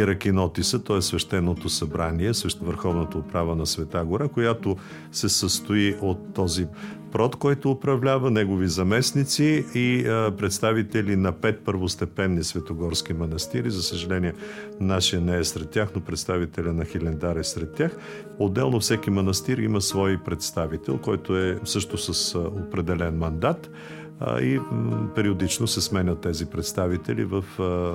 Иеракинотиса, т.е. свещеното събрание, също Върховната управа на Света Гора, която се състои от този прод, който управлява, негови заместници и а, представители на пет първостепенни светогорски манастири. За съжаление, нашия не е сред тях, но представителя на Хилендар е сред тях. Отделно всеки манастир има свой представител, който е също с определен мандат и периодично се сменят тези представители в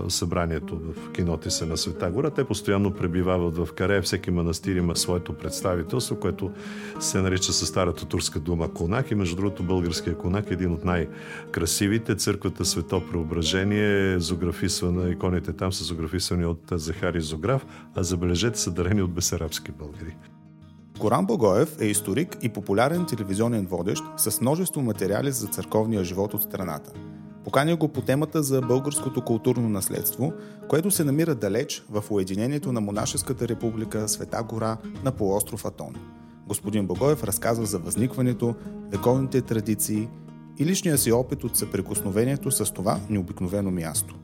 събранието в кинотиса на Света Гора. Те постоянно пребивават в Каре. Всеки манастир има своето представителство, което се нарича със старата турска дума конак. И между другото българския конак е един от най-красивите. Църквата Свето Преображение е зографисвана, иконите там са зографисвани от Захари Зограф, а забележете са дарени от бесарабски българи. Горан Благоев е историк и популярен телевизионен водещ с множество материали за църковния живот от страната. Поканя го по темата за българското културно наследство, което се намира далеч в уединението на монашеската република Света гора на полуостров Атон. Господин Богоев разказва за възникването, вековните традиции и личния си опит от съприкосновението с това необикновено място.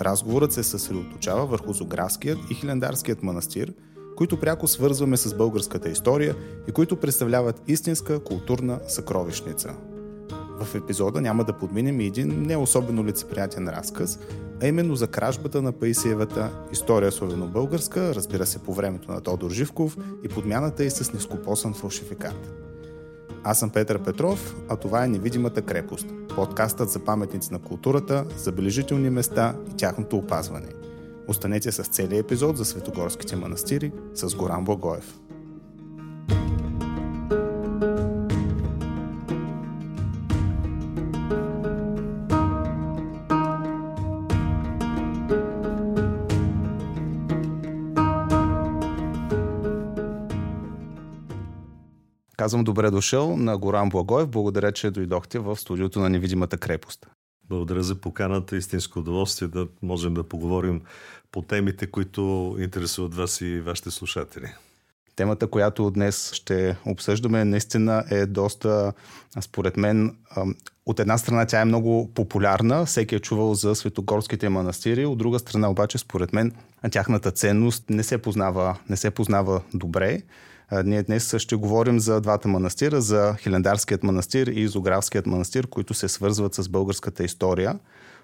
Разговорът се съсредоточава върху Зографският и Хилендарският манастир – които пряко свързваме с българската история и които представляват истинска културна съкровищница. В епизода няма да подминем и един не особено лицеприятен разказ, а именно за кражбата на Паисиевата история словено-българска, разбира се по времето на Тодор Живков и подмяната и с нескопосан фалшификат. Аз съм Петър Петров, а това е Невидимата крепост, подкастът за паметници на културата, забележителни места и тяхното опазване – Останете с целият епизод за Светогорските манастири с Горан Благоев. Казвам добре дошъл на Горан Благоев. Благодаря, че дойдохте в студиото на Невидимата крепост. Благодаря за поканата. Истинско удоволствие да можем да поговорим по темите, които интересуват вас и вашите слушатели. Темата, която днес ще обсъждаме, наистина е доста, според мен, от една страна тя е много популярна, всеки е чувал за светогорските манастири, от друга страна обаче, според мен, тяхната ценност не се познава, не се познава добре. Ние днес ще говорим за двата манастира, за Хилендарският манастир и Зографският манастир, които се свързват с българската история.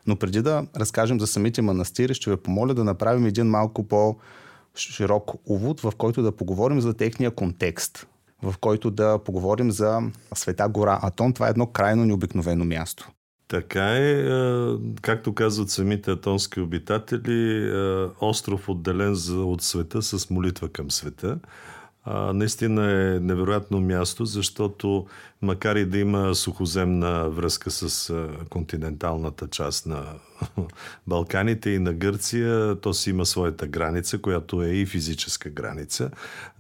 Но преди да разкажем за самите манастири, ще ви помоля да направим един малко по- широк увод, в който да поговорим за техния контекст, в който да поговорим за Света гора Атон. Това е едно крайно необикновено място. Така е, както казват самите атонски обитатели, остров отделен от света с молитва към света а, наистина е невероятно място, защото макар и да има сухоземна връзка с а, континенталната част на Балканите и на Гърция, то си има своята граница, която е и физическа граница.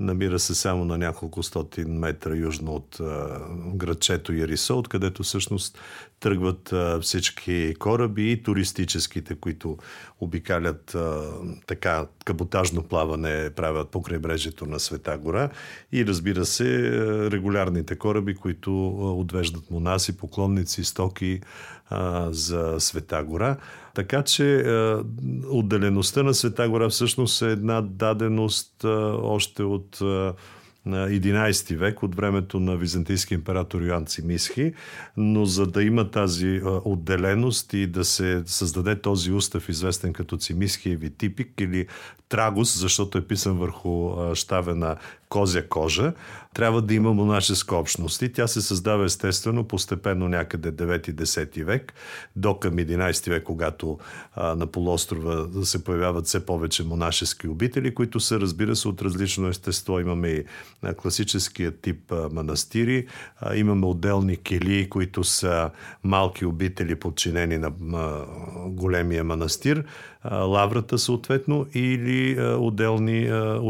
Намира се само на няколко стотин метра южно от а, градчето Ярисо, откъдето всъщност тръгват всички кораби и туристическите, които обикалят така каботажно плаване, правят по крайбрежието на Света гора и разбира се регулярните кораби, които отвеждат монаси, поклонници, стоки за Света гора. Така че отделеността на Света гора всъщност е една даденост още от на 11 век, от времето на византийски император Йоан Цимисхи, но за да има тази отделеност и да се създаде този устав, известен като Цимисхиеви типик или трагус, защото е писан върху щавена козя кожа, трябва да има монашеска общност. И тя се създава естествено постепенно някъде 9-10 век, до към 11 век, когато а, на полуострова се появяват все повече монашески обители, които са, разбира се, от различно естество. Имаме и класическия тип а, манастири, а, имаме отделни кели, които са малки обители, подчинени на а, големия манастир, лаврата съответно, или отделни а,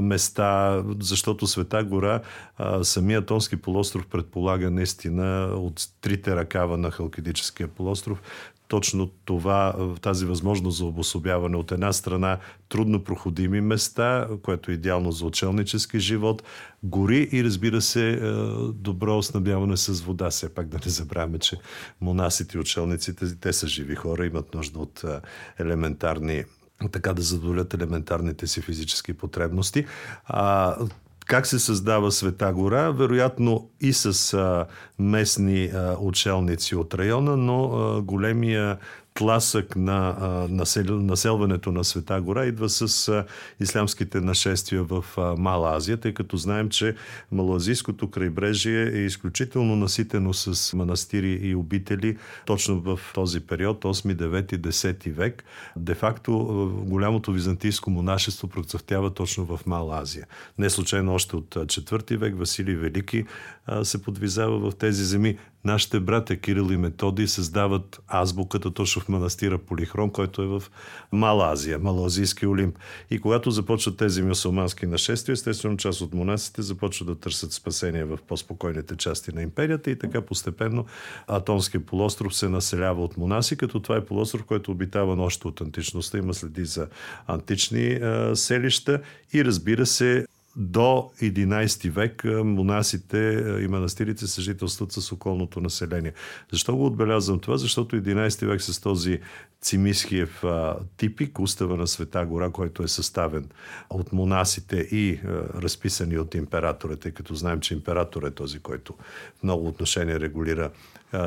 места, защото Света гора, самият Тонски полуостров предполага наистина от трите ръкава на Халкидическия полуостров точно това, тази възможност за обособяване от една страна трудно проходими места, което е идеално за учелнически живот, гори и разбира се е, добро снабдяване с вода. Все пак да не забравяме, че монасите и учелниците, те са живи хора, имат нужда от е, елементарни така да задоволят елементарните си физически потребности. А, как се създава Света гора? Вероятно и с а, местни а, учелници от района, но а, големия тласък на насел, населването на Света гора идва с ислямските нашествия в Мала Азия, тъй като знаем, че Малазийското крайбрежие е изключително наситено с манастири и обители точно в този период, 8, 9, 10 век. Де-факто голямото византийско монашество процъфтява точно в Мала Азия. Не случайно още от 4 век Василий Велики се подвизава в тези земи. Нашите братя Кирил и Методи създават азбуката точно в манастира Полихром, който е в Мала Азия, Малазийски Олимп. И когато започват тези мюсулмански нашествия, естествено част от монасите започват да търсят спасение в по-спокойните части на империята и така постепенно Атонския полуостров се населява от монаси, като това е полуостров, който обитава още от античността, има следи за антични а, селища и разбира се до 11 век монасите и манастирите съжителстват с околното население. Защо го отбелязвам това? Защото 11 век с този Цимисхиев типик, устава на Света гора, който е съставен от монасите и разписани от императора, тъй като знаем, че император е този, който в много отношения регулира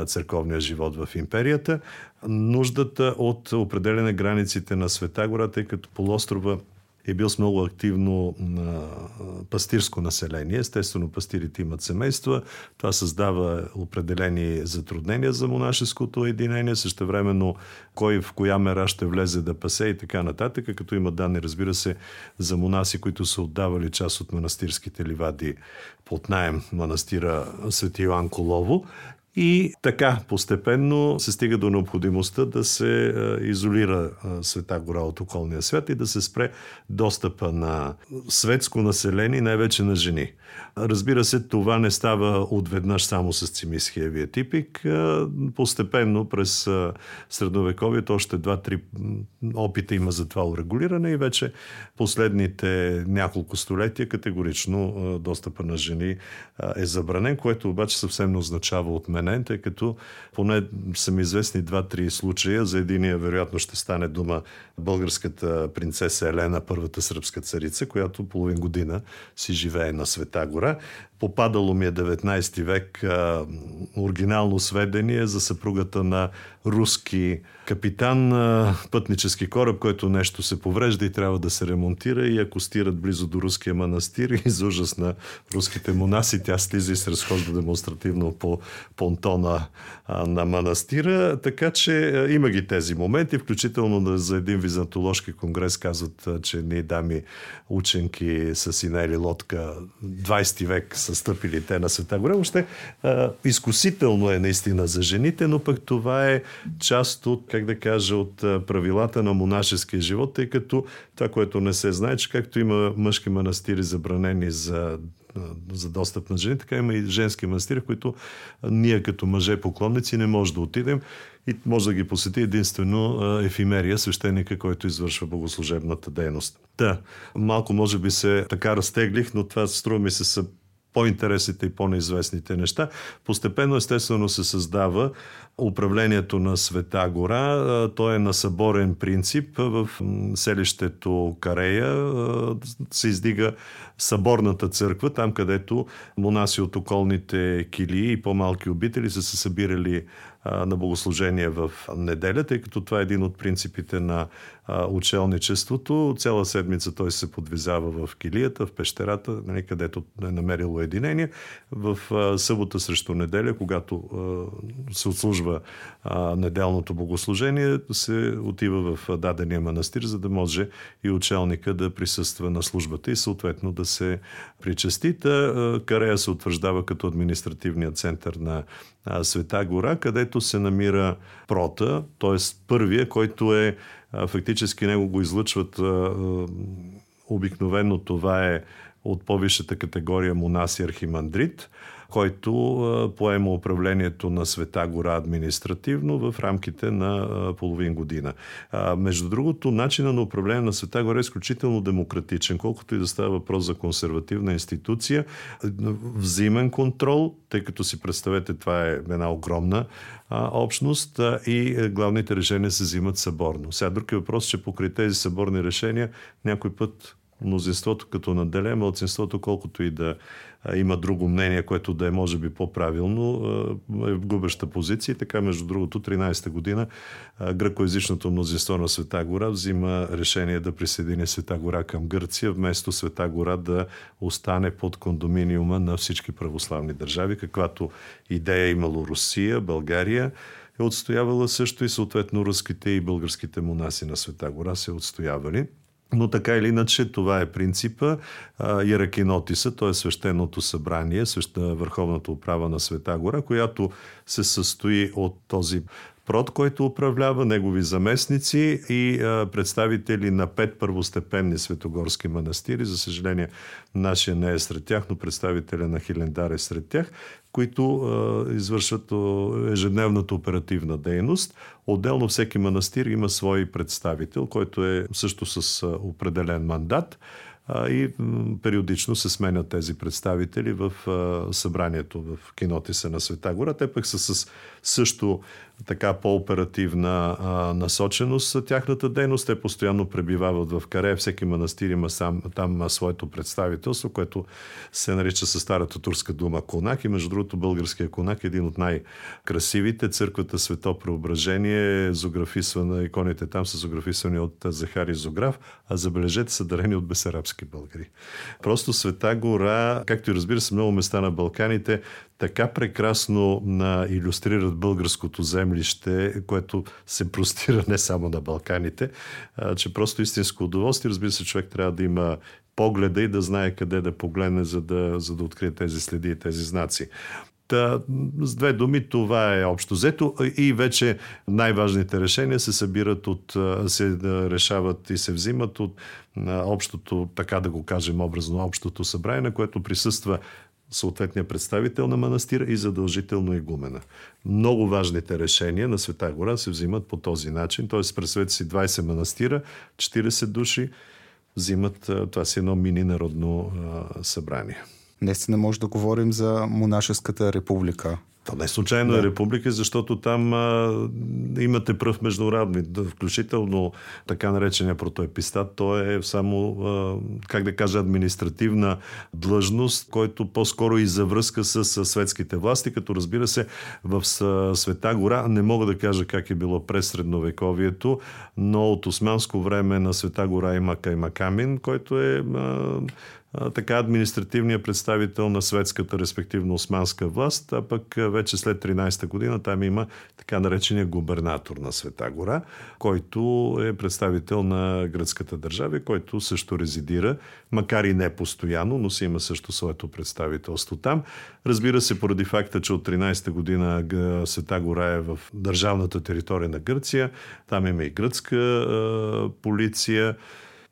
църковния живот в империята. Нуждата от определене границите на Света гора, тъй като полуострова е бил с много активно пастирско население. Естествено, пастирите имат семейства. Това създава определени затруднения за монашеското единение. Също времено кой в коя мера ще влезе да пасе и така нататък. Като има данни, разбира се, за монаси, които са отдавали част от манастирските ливади под найем манастира Свети Йоан Колово. И така, постепенно се стига до необходимостта да се изолира Света гора от околния свят и да се спре достъпа на светско население, най-вече на жени. Разбира се, това не става отведнъж само с цимисхиевия типик. Постепенно през средновековието още два-три опита има за това урегулиране и вече последните няколко столетия категорично достъпа на жени е забранен, което обаче съвсем не означава отменен, тъй като поне са ми известни два-три случая. За единия вероятно ще стане дума българската принцеса Елена, първата сръбска царица, която половин година си живее на Света гора. Попадало ми е 19 век а, оригинално сведение за съпругата на руски капитан на пътнически кораб, който нещо се поврежда и трябва да се ремонтира и ако стират близо до руския манастир и за ужас на руските монаси, тя слиза и се разхожда демонстративно по понтона а, на манастира. Така че а, има ги тези моменти, включително за един византоложки конгрес казват, а, че ние дами ученки са си наели лодка 20 век са стъпили те на Света горе. Въобще изкусително е наистина за жените, но пък това е част от, как да кажа, от правилата на монашеския живот, тъй като това, което не се знае, че както има мъжки манастири забранени за за достъп на жени, така има и женски манастири, които ние като мъже поклонници не може да отидем и може да ги посети единствено ефимерия, свещеника, който извършва богослужебната дейност. Да, малко може би се така разтеглих, но това струва ми се са по-интересните и по-неизвестните неща. Постепенно, естествено, се създава управлението на Света гора. То е на съборен принцип. В селището Карея се издига съборната църква, там където монаси от околните килии и по-малки обители са се събирали на богослужение в неделя, тъй като това е един от принципите на учелничеството. Цяла седмица той се подвизава в килията, в пещерата, нали, където е намерило единение. В събота срещу неделя, когато се отслужва неделното богослужение, се отива в дадения манастир, за да може и учелника да присъства на службата и съответно да се причасти. Карея се утвърждава като административният център на Света гора, където се намира прота, т.е. първия, който е фактически него го излъчват обикновено това е от по-висшата категория монаси архимандрит – който поема управлението на Света гора административно в рамките на половин година. Между другото, начина на управление на Света гора е изключително демократичен, колкото и да става въпрос за консервативна институция. Взимен контрол, тъй като си представете, това е една огромна общност и главните решения се взимат съборно. Сега друг е въпрос, че покрай тези съборни решения някой път мнозинството като наделе, мълцинството колкото и да има друго мнение, което да е може би по-правилно, е в губеща позиция. И така, между другото, 13-та година гръкоязичното мнозинство на Света гора взима решение да присъедини Света гора към Гърция, вместо Света гора да остане под кондоминиума на всички православни държави, каквато идея е имало Русия, България е отстоявала също и съответно руските и българските монаси на Света гора се отстоявали. Но така или иначе това е принципа. Иеракинотиса, т.е. свещеното събрание, свеща, Върховната управа на Света гора, която се състои от този прод, който управлява, негови заместници и а, представители на пет първостепенни светогорски манастири. За съжаление, нашия не е сред тях, но представителя на Хилендар е сред тях, които а, извършват ежедневната оперативна дейност. Отделно всеки манастир има свой представител, който е също с а, определен мандат и периодично се сменят тези представители в събранието в кинотиса на Света гора. Те пък са с също така по-оперативна а, насоченост тяхната дейност. Те постоянно пребивават в Каре. Всеки манастир има сам, там своето представителство, което се нарича със старата турска дума Конак. И между другото българския Конак е един от най-красивите. Църквата Свето Преображение е зографисвана, иконите там са зографисвани от Захари Зограф, а забележете са дарени от бесарабски българи. Просто Света гора, както и разбира се много места на Балканите, така прекрасно на, иллюстрират българското землище, което се простира не само на Балканите, а, че просто истинско удоволствие. Разбира се, човек трябва да има погледа и да знае къде да погледне, за да, за да открие тези следи и тези знаци. Та, с две думи, това е общо взето и вече най-важните решения се събират от, се решават и се взимат от общото, така да го кажем образно, общото събрание, на което присъства съответния представител на манастира и задължително игумена. Много важните решения на Света гора се взимат по този начин, т.е. представете си 20 манастира, 40 души взимат, това си едно мини народно събрание. Наистина може да говорим за монашеската република. То не случайно е да. е република, защото там а, имате пръв международни, включително така наречения протоепистат. То е само, а, как да кажа, административна длъжност, който по-скоро и за връзка с, с светските власти, като разбира се в Света гора, не мога да кажа как е било през средновековието, но от османско време на Света гора има Каймакамин, който е а, така административният представител на светската, респективно османска власт, а пък вече след 13-та година там има така наречения губернатор на Света гора, който е представител на гръцката държава, който също резидира, макар и не постоянно, но си има също своето представителство там. Разбира се, поради факта, че от 13-та година Света гора е в държавната територия на Гърция, там има и гръцка полиция,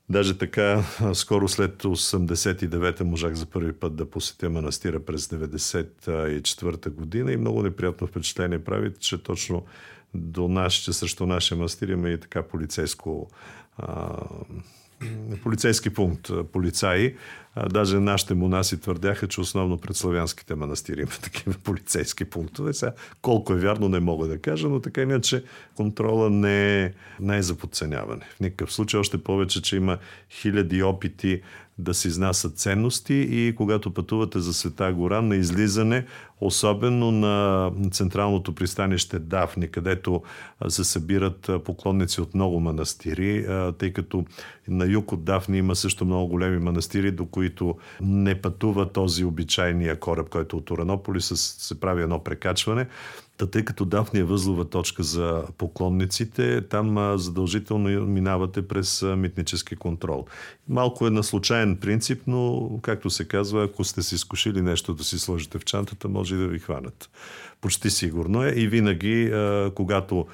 Даже така, скоро след 89-та можах за първи път да посетя манастира през 94-та година и много неприятно впечатление прави, че точно до нашите, срещу нашия манастир има и така полицейско а, полицейски пункт, полицаи. Даже нашите монаси твърдяха, че основно пред славянските манастири има такива полицейски пунктове. Сега, колко е вярно, не мога да кажа, но така иначе контрола не е, не е за подценяване. В никакъв случай, още повече, че има хиляди опити да се изнасят ценности и когато пътувате за Света гора на излизане, особено на централното пристанище Дафни, където се събират поклонници от много манастири, тъй като на юг от Дафни има също много големи манастири, до които не пътува този обичайния кораб, който от Уранополис се прави едно прекачване Та тъй като Дафни е възлова точка за поклонниците, там задължително минавате през митнически контрол. Малко е на случайен принцип, но както се казва, ако сте си изкушили нещо да си сложите в чантата, може и да ви хванат. Почти сигурно е. И винаги, когато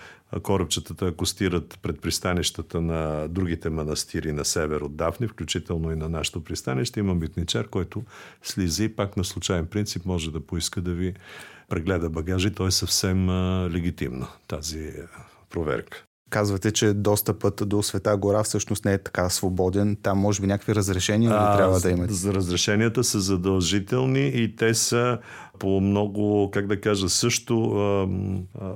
корабчетата акостират пред пристанищата на другите манастири на север от Дафни, включително и на нашето пристанище, има митничар, който слиза и пак на случайен принцип може да поиска да ви прегледа багажи. Той е съвсем а, легитимно тази проверка. Казвате, че достъпът до Света гора всъщност не е така свободен. Там може би някакви разрешения а, трябва да имате. Разрешенията са задължителни и те са по много, как да кажа, също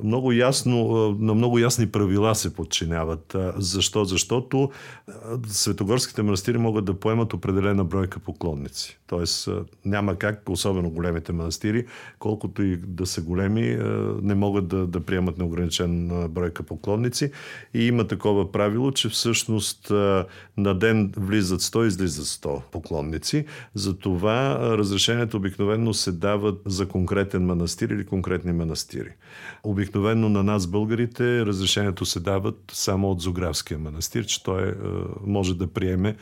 много ясно, на много ясни правила се подчиняват. Защо? Защото светогорските манастири могат да поемат определена бройка поклонници. Тоест няма как, особено големите манастири, колкото и да са големи, не могат да, да приемат неограничен бройка поклонници. И има такова правило, че всъщност на ден влизат 100, излизат 100 поклонници. Затова разрешението обикновено се дават за конкретен манастир или конкретни манастири. Обикновено на нас, българите, разрешението се дават само от Зографския манастир, че той е, може да приеме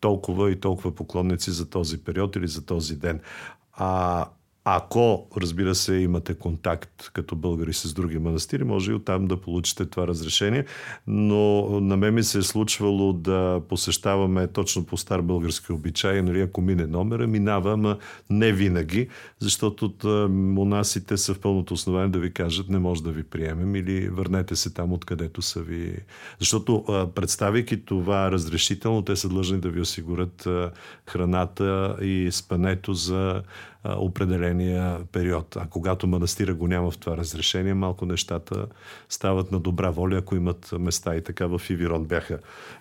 толкова и толкова поклонници за този период или за този ден. А ако, разбира се, имате контакт като българи с други манастири, може и оттам да получите това разрешение. Но на мен ми се е случвало да посещаваме точно по стар български обичай. Нали, ако мине номера, минава, ама не винаги, защото монасите са в пълното основание да ви кажат не може да ви приемем или върнете се там, откъдето са ви. Защото представяйки това разрешително, те са длъжни да ви осигурят храната и спането за определения период. А когато манастира го няма в това разрешение, малко нещата стават на добра воля, ако имат места. И така в Ивирон бяха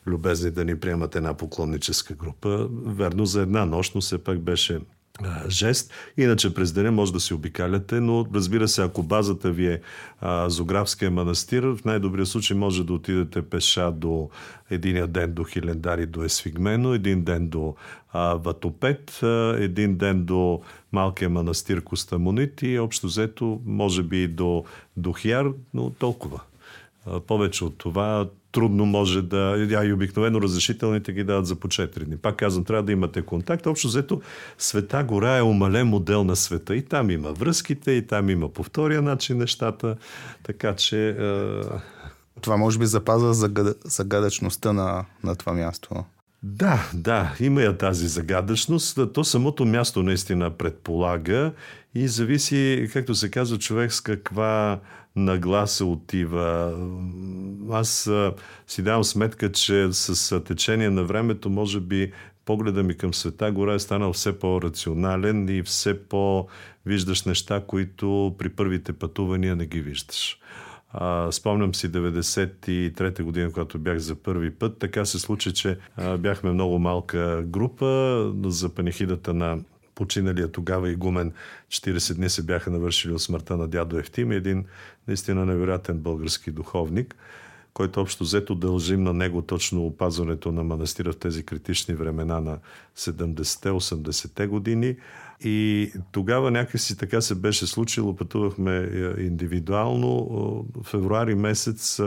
любезни да ни приемат една поклонническа група. Верно за една нощ, но все пак беше жест. Иначе през деня може да си обикаляте, но разбира се, ако базата ви е а, Зографския манастир, в най-добрия случай може да отидете пеша до единия ден до Хилендари, до Есфигмено, един ден до а, Ватопет, а, един ден до малкия манастир Костамонит и общо взето може би до, до Хиар, но толкова. А, повече от това трудно може да... А и обикновено разрешителните ги дават за по 4 дни. Пак казвам, трябва да имате контакт. Общо взето, Света гора е умален модел на света. И там има връзките, и там има по втория начин нещата. Така че... Е... Това може би запазва загадъчността на, на това място. Да, да, има я тази загадъчност. То самото място наистина предполага и зависи, както се казва, човек с каква нагласа отива. Аз а, си давам сметка, че с течение на времето, може би, погледа ми към света гора е станал все по-рационален и все по-виждаш неща, които при първите пътувания не ги виждаш. А, спомням си 93-та година, когато бях за първи път. Така се случи, че а, бяхме много малка група за панихидата на починалия тогава игумен 40 дни се бяха навършили от смъртта на дядо Ефтим, един наистина невероятен български духовник, който общо взето дължим на него точно опазването на манастира в тези критични времена на 70-80-те години. И тогава някакси така се беше случило, пътувахме е, индивидуално. В февруари месец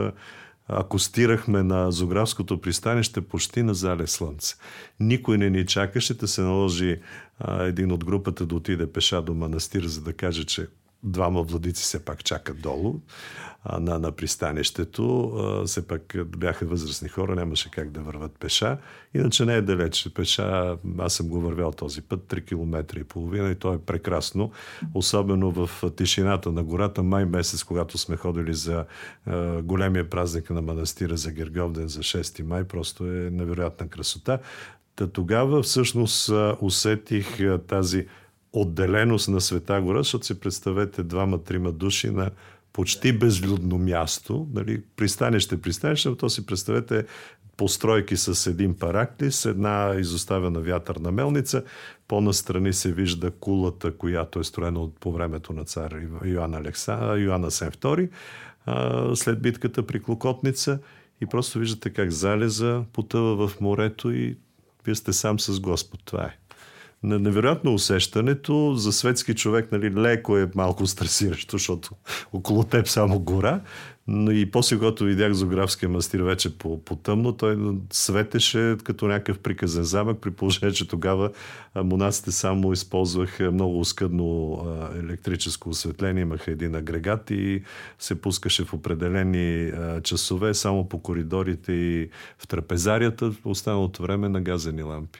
акостирахме на Зографското пристанище почти на зале слънце. Никой не ни чакаше да се наложи а, един от групата да отиде пеша до манастир, за да каже, че двама владици се пак чакат долу а, на, на пристанището. А, все пак бяха възрастни хора, нямаше как да върват пеша. Иначе не е далеч. Пеша, аз съм го вървял този път, 3 км и половина и то е прекрасно. Особено в тишината на гората, май месец, когато сме ходили за а, големия празник на манастира за Герговден за 6 май, просто е невероятна красота. Та тогава всъщност усетих тази отделеност на Света гора, защото си представете двама-трима души на почти безлюдно място, нали, пристанище, пристанище, но то си представете постройки с един параклис, една изоставена вятърна мелница, по-настрани се вижда кулата, която е строена от, по времето на цар Йоанна, Алекса, Йоанна Сен II, след битката при Клокотница и просто виждате как залеза потъва в морето и вие сте сам с Господ. Това е. Невероятно усещането. За светски човек нали, леко е малко стресиращо, защото около теб само гора. Но и после, когато видях зоографския мастир вече по, по тъмно, той светеше като някакъв приказен замък, при положение, че тогава монаците само използваха много оскъдно електрическо осветление, имаха един агрегат и се пускаше в определени часове само по коридорите и в трапезарията, останалото време на газени лампи.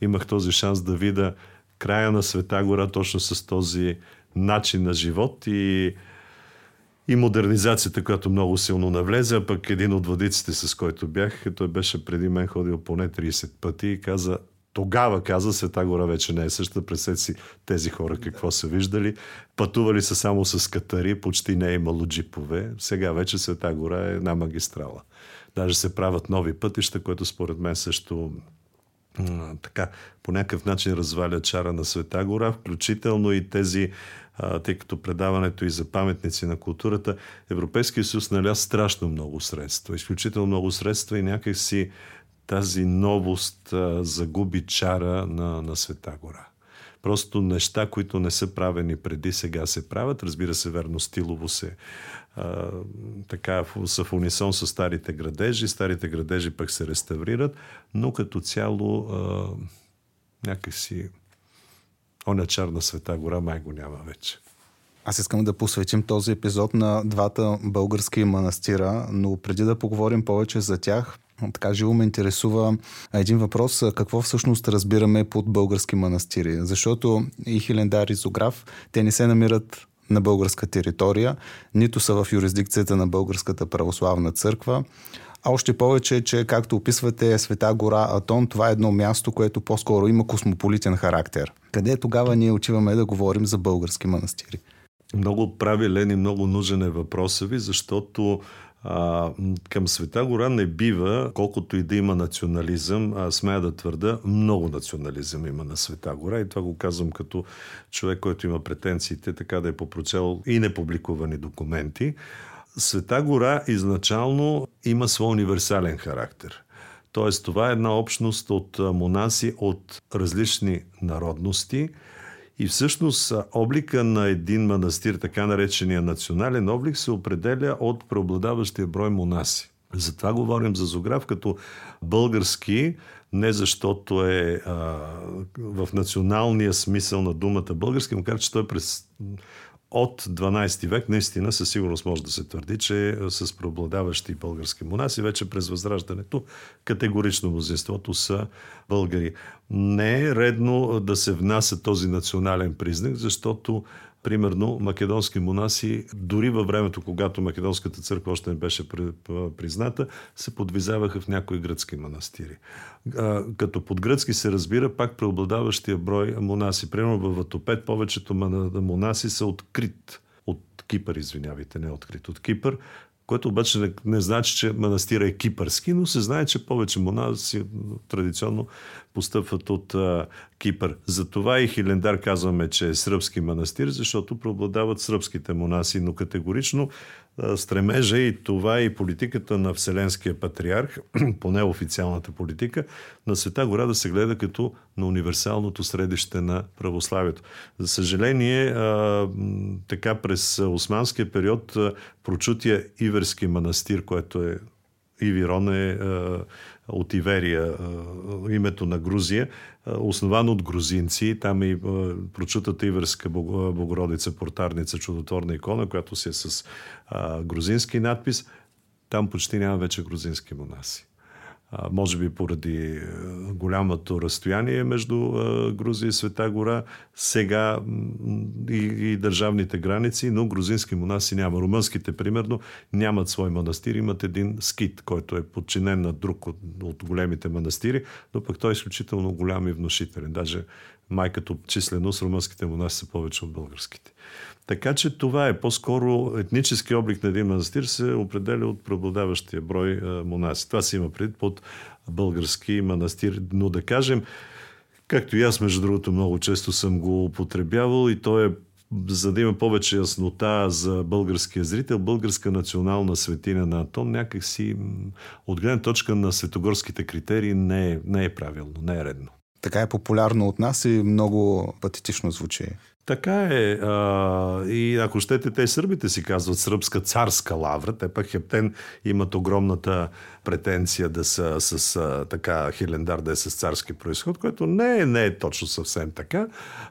Имах този шанс да видя края на Света гора точно с този начин на живот и и модернизацията, която много силно навлезе, а пък един от водиците, с който бях, той беше преди мен ходил поне 30 пъти и каза, тогава каза, Света гора вече не е същата. Представете си тези хора какво са виждали. Пътували са само с катари, почти не е имало джипове. Сега вече Света гора е една магистрала. Даже се правят нови пътища, което според мен също така по някакъв начин разваля чара на Света гора, включително и тези тъй като предаването и за паметници на културата, Европейския съюз наля страшно много средства, изключително много средства и някак си тази новост а, загуби чара на, на Света гора. Просто неща, които не са правени преди, сега се правят. Разбира се, верно стилово се така са в унисон с старите градежи. Старите градежи пък се реставрират, но като цяло а, някакси оня чарна света гора май го няма вече. Аз искам да посветим този епизод на двата български манастира, но преди да поговорим повече за тях, така живо ме интересува един въпрос. Какво всъщност разбираме под български манастири? Защото и Хилендар и Зограф, те не се намират на българска територия, нито са в юрисдикцията на Българската православна църква. А още повече, че както описвате Света гора Атон, това е едно място, което по-скоро има космополитен характер. Къде тогава ние отиваме да говорим за български манастири? Много правилен и много нужен е въпросът ви, защото а, към Света гора не бива, колкото и да има национализъм, а смея да твърда, много национализъм има на Света гора и това го казвам като човек, който има претенциите така да е попрочел и непубликувани документи. Света гора изначално има свой универсален характер. Тоест това е една общност от монаси от различни народности – и всъщност облика на един манастир, така наречения национален облик, се определя от преобладаващия брой монаси. Затова говорим за Зограф като български, не защото е а, в националния смисъл на думата български, макар че той през от 12 век наистина със сигурност може да се твърди, че с преобладаващи български монаси вече през Възраждането категорично мнозинството са българи. Не е редно да се внася този национален признак, защото Примерно, македонски монаси, дори във времето, когато македонската църква още не беше призната, се подвизаваха в някои гръцки манастири. Като под гръцки се разбира пак преобладаващия брой монаси. Примерно в Ватопет повечето монаси са открит от Кипър, извинявайте, не открит от Кипър, което обаче не, не значи, че манастира е кипърски, но се знае, че повече монаси традиционно постъпват от а, Кипър. Затова и Хилендар казваме, че е сръбски манастир, защото преобладават сръбските монаси, но категорично стремежа и това и политиката на Вселенския патриарх, поне официалната политика, на Света гора да се гледа като на универсалното средище на православието. За съжаление, така през османския период прочутия Иверски манастир, който е Ивирон е от Иверия, името на Грузия, основан от грузинци. Там е и прочутата Иверска Богородица, портарница, чудотворна икона, която си е с грузински надпис. Там почти няма вече грузински монаси може би поради голямото разстояние между Грузия и Света гора, сега и, и държавните граници, но грузински монаси няма. Румънските, примерно, нямат свой манастир, имат един скит, който е подчинен на друг от, от големите манастири, но пък той е изключително голям и внушителен. Даже майкато численост румънските монаси са повече от българските. Така че това е по-скоро етнически облик на един манастир се определя от преобладаващия брой монаси. Това се има пред под български манастир. Но да кажем, както и аз, между другото, много често съм го употребявал и то е за да има повече яснота за българския зрител, българска национална светина на Атон, някакси от гледна точка на светогорските критерии не е, не е правилно, не е редно. така е популярно от нас и много патетично звучи. Така е. А, и ако щете, те сърбите си казват сръбска царска лавра. Те пък Хептен имат огромната претенция да са с а, така хилендар да е с царски происход, което не е, не е точно съвсем така.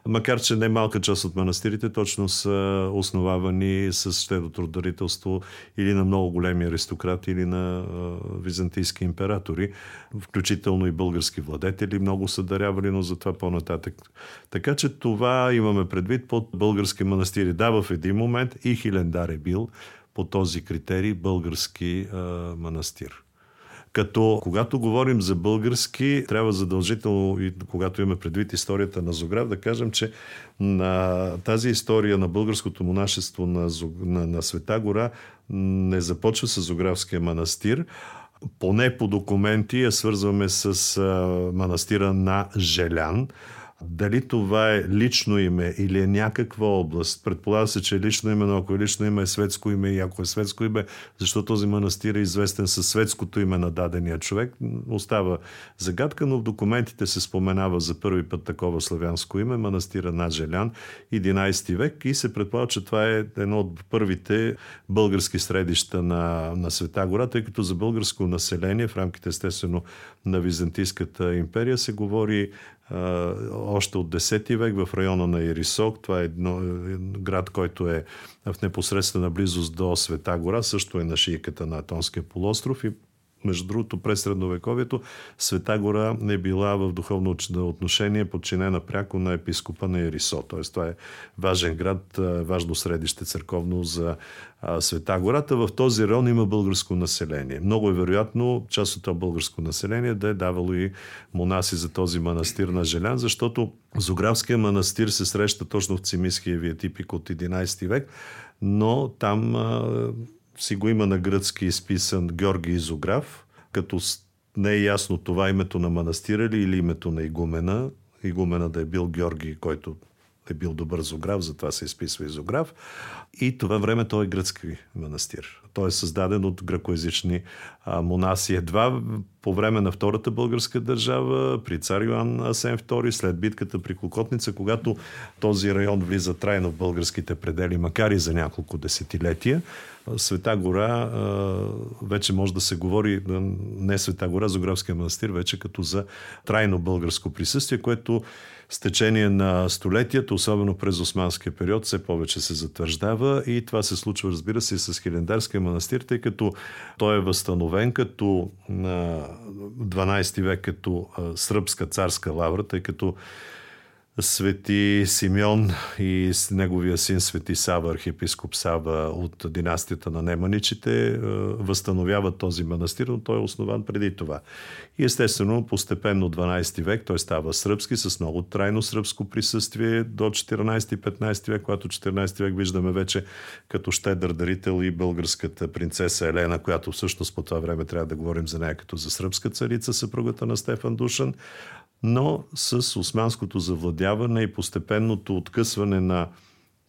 Макар, че не малка част от манастирите точно са основавани с щедото дарителство или на много големи аристократи, или на а, византийски императори, включително и български владетели. Много са дарявали, но за това по-нататък. Така че това имаме предвид под български манастири. Да, в един момент и Хилендар е бил по този критерий български а, манастир. Като когато говорим за български, трябва задължително, и когато имаме предвид историята на Зограф, да кажем, че на тази история на българското монашество на, на, на Света гора не започва с Зографския манастир, поне по документи я свързваме с манастира на Желян, дали това е лично име или е някаква област, предполага се, че е лично име, но ако е лично име е светско име и ако е светско име, защо този манастир е известен със светското име на дадения човек, остава загадка, но в документите се споменава за първи път такова славянско име, манастира на Желян, 11 век и се предполага, че това е едно от първите български средища на, на Света гора, тъй като за българско население в рамките естествено на Византийската империя се говори още от 10 век в района на Ирисок. Това е едно, град, който е в непосредствена близост до Света гора, също е на шийката на Атонския полуостров и между другото, през средновековието Света гора не била в духовно отношение подчинена пряко на епископа на Ерисо. Т.е. това е важен град, важно средище църковно за Света гората. В този район има българско население. Много е вероятно част от това българско население да е давало и монаси за този манастир на Желян, защото Зографския манастир се среща точно в Цимиския виетипик от 11 век, но там си го има на гръцки изписан Георги Изограф, като не е ясно това името на манастира ли или името на игумена. Игумена да е бил Георги, който е бил добър зограф, затова се изписва изограф. И това време той е гръцки манастир. Той е създаден от гръкоязични монаси. Едва по време на Втората българска държава, при цар Йоан Асен II, след битката при Клокотница, когато този район влиза трайно в българските предели, макар и за няколко десетилетия, Света гора вече може да се говори, не Света гора, Зографския манастир, вече като за трайно българско присъствие, което с течение на столетията, особено през османския период, все повече се затвърждава и това се случва, разбира се, и с Хилендарския манастир, тъй като той е възстановен като на 12 век като сръбска царска лавра, тъй като Свети Симеон и неговия син Свети Сава, архиепископ Сава от династията на Неманичите, е, възстановяват този манастир, но той е основан преди това. И естествено, постепенно 12 век той става сръбски, с много трайно сръбско присъствие до 14-15 век, когато 14 век виждаме вече като щедър дарител и българската принцеса Елена, която всъщност по това време трябва да говорим за нея като за сръбска царица, съпругата на Стефан Душан но с османското завладяване и постепенното откъсване на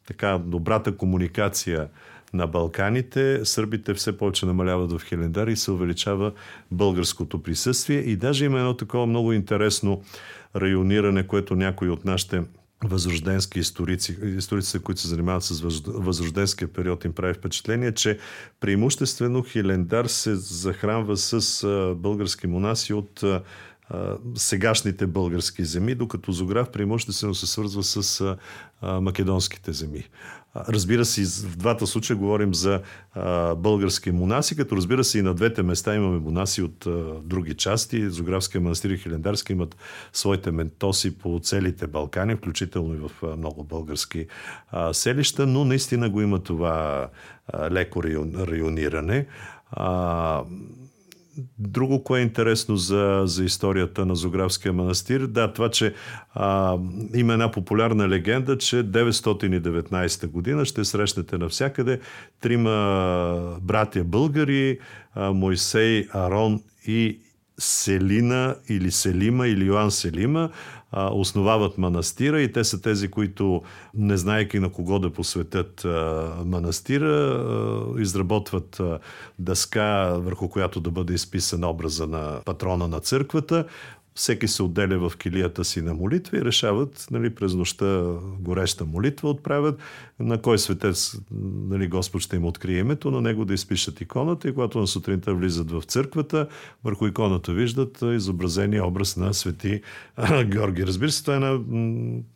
така добрата комуникация на Балканите, сърбите все повече намаляват в Хелендар и се увеличава българското присъствие. И даже има едно такова много интересно райониране, което някои от нашите възрожденски историци, историците, които се занимават с възрожденския период, им прави впечатление, че преимуществено Хилендар се захранва с български монаси от сегашните български земи, докато Зограф преимуществено се свързва с а, македонските земи. Разбира се, в двата случая говорим за а, български монаси, като разбира се и на двете места имаме монаси от а, други части. Зографския манастир и Хилендарски имат своите ментоси по целите Балкани, включително и в а, много български а, селища, но наистина го има това а, леко райониране. А, Друго, кое е интересно за, за историята на Зографския манастир, да, това, че а, има една популярна легенда, че 919 година ще срещнете навсякъде трима братя българи, а, Мойсей, Арон и Селина или Селима или Йоан Селима основават манастира и те са тези, които, не знаеки на кого да посветят манастира, изработват дъска, върху която да бъде изписан образа на патрона на църквата, всеки се отделя в килията си на молитва и решават нали, през нощта гореща молитва отправят на кой светец нали, Господ ще им открие името, на него да изпишат иконата и когато на сутринта влизат в църквата, върху иконата виждат изобразения образ на свети Георги. Разбира се, това е една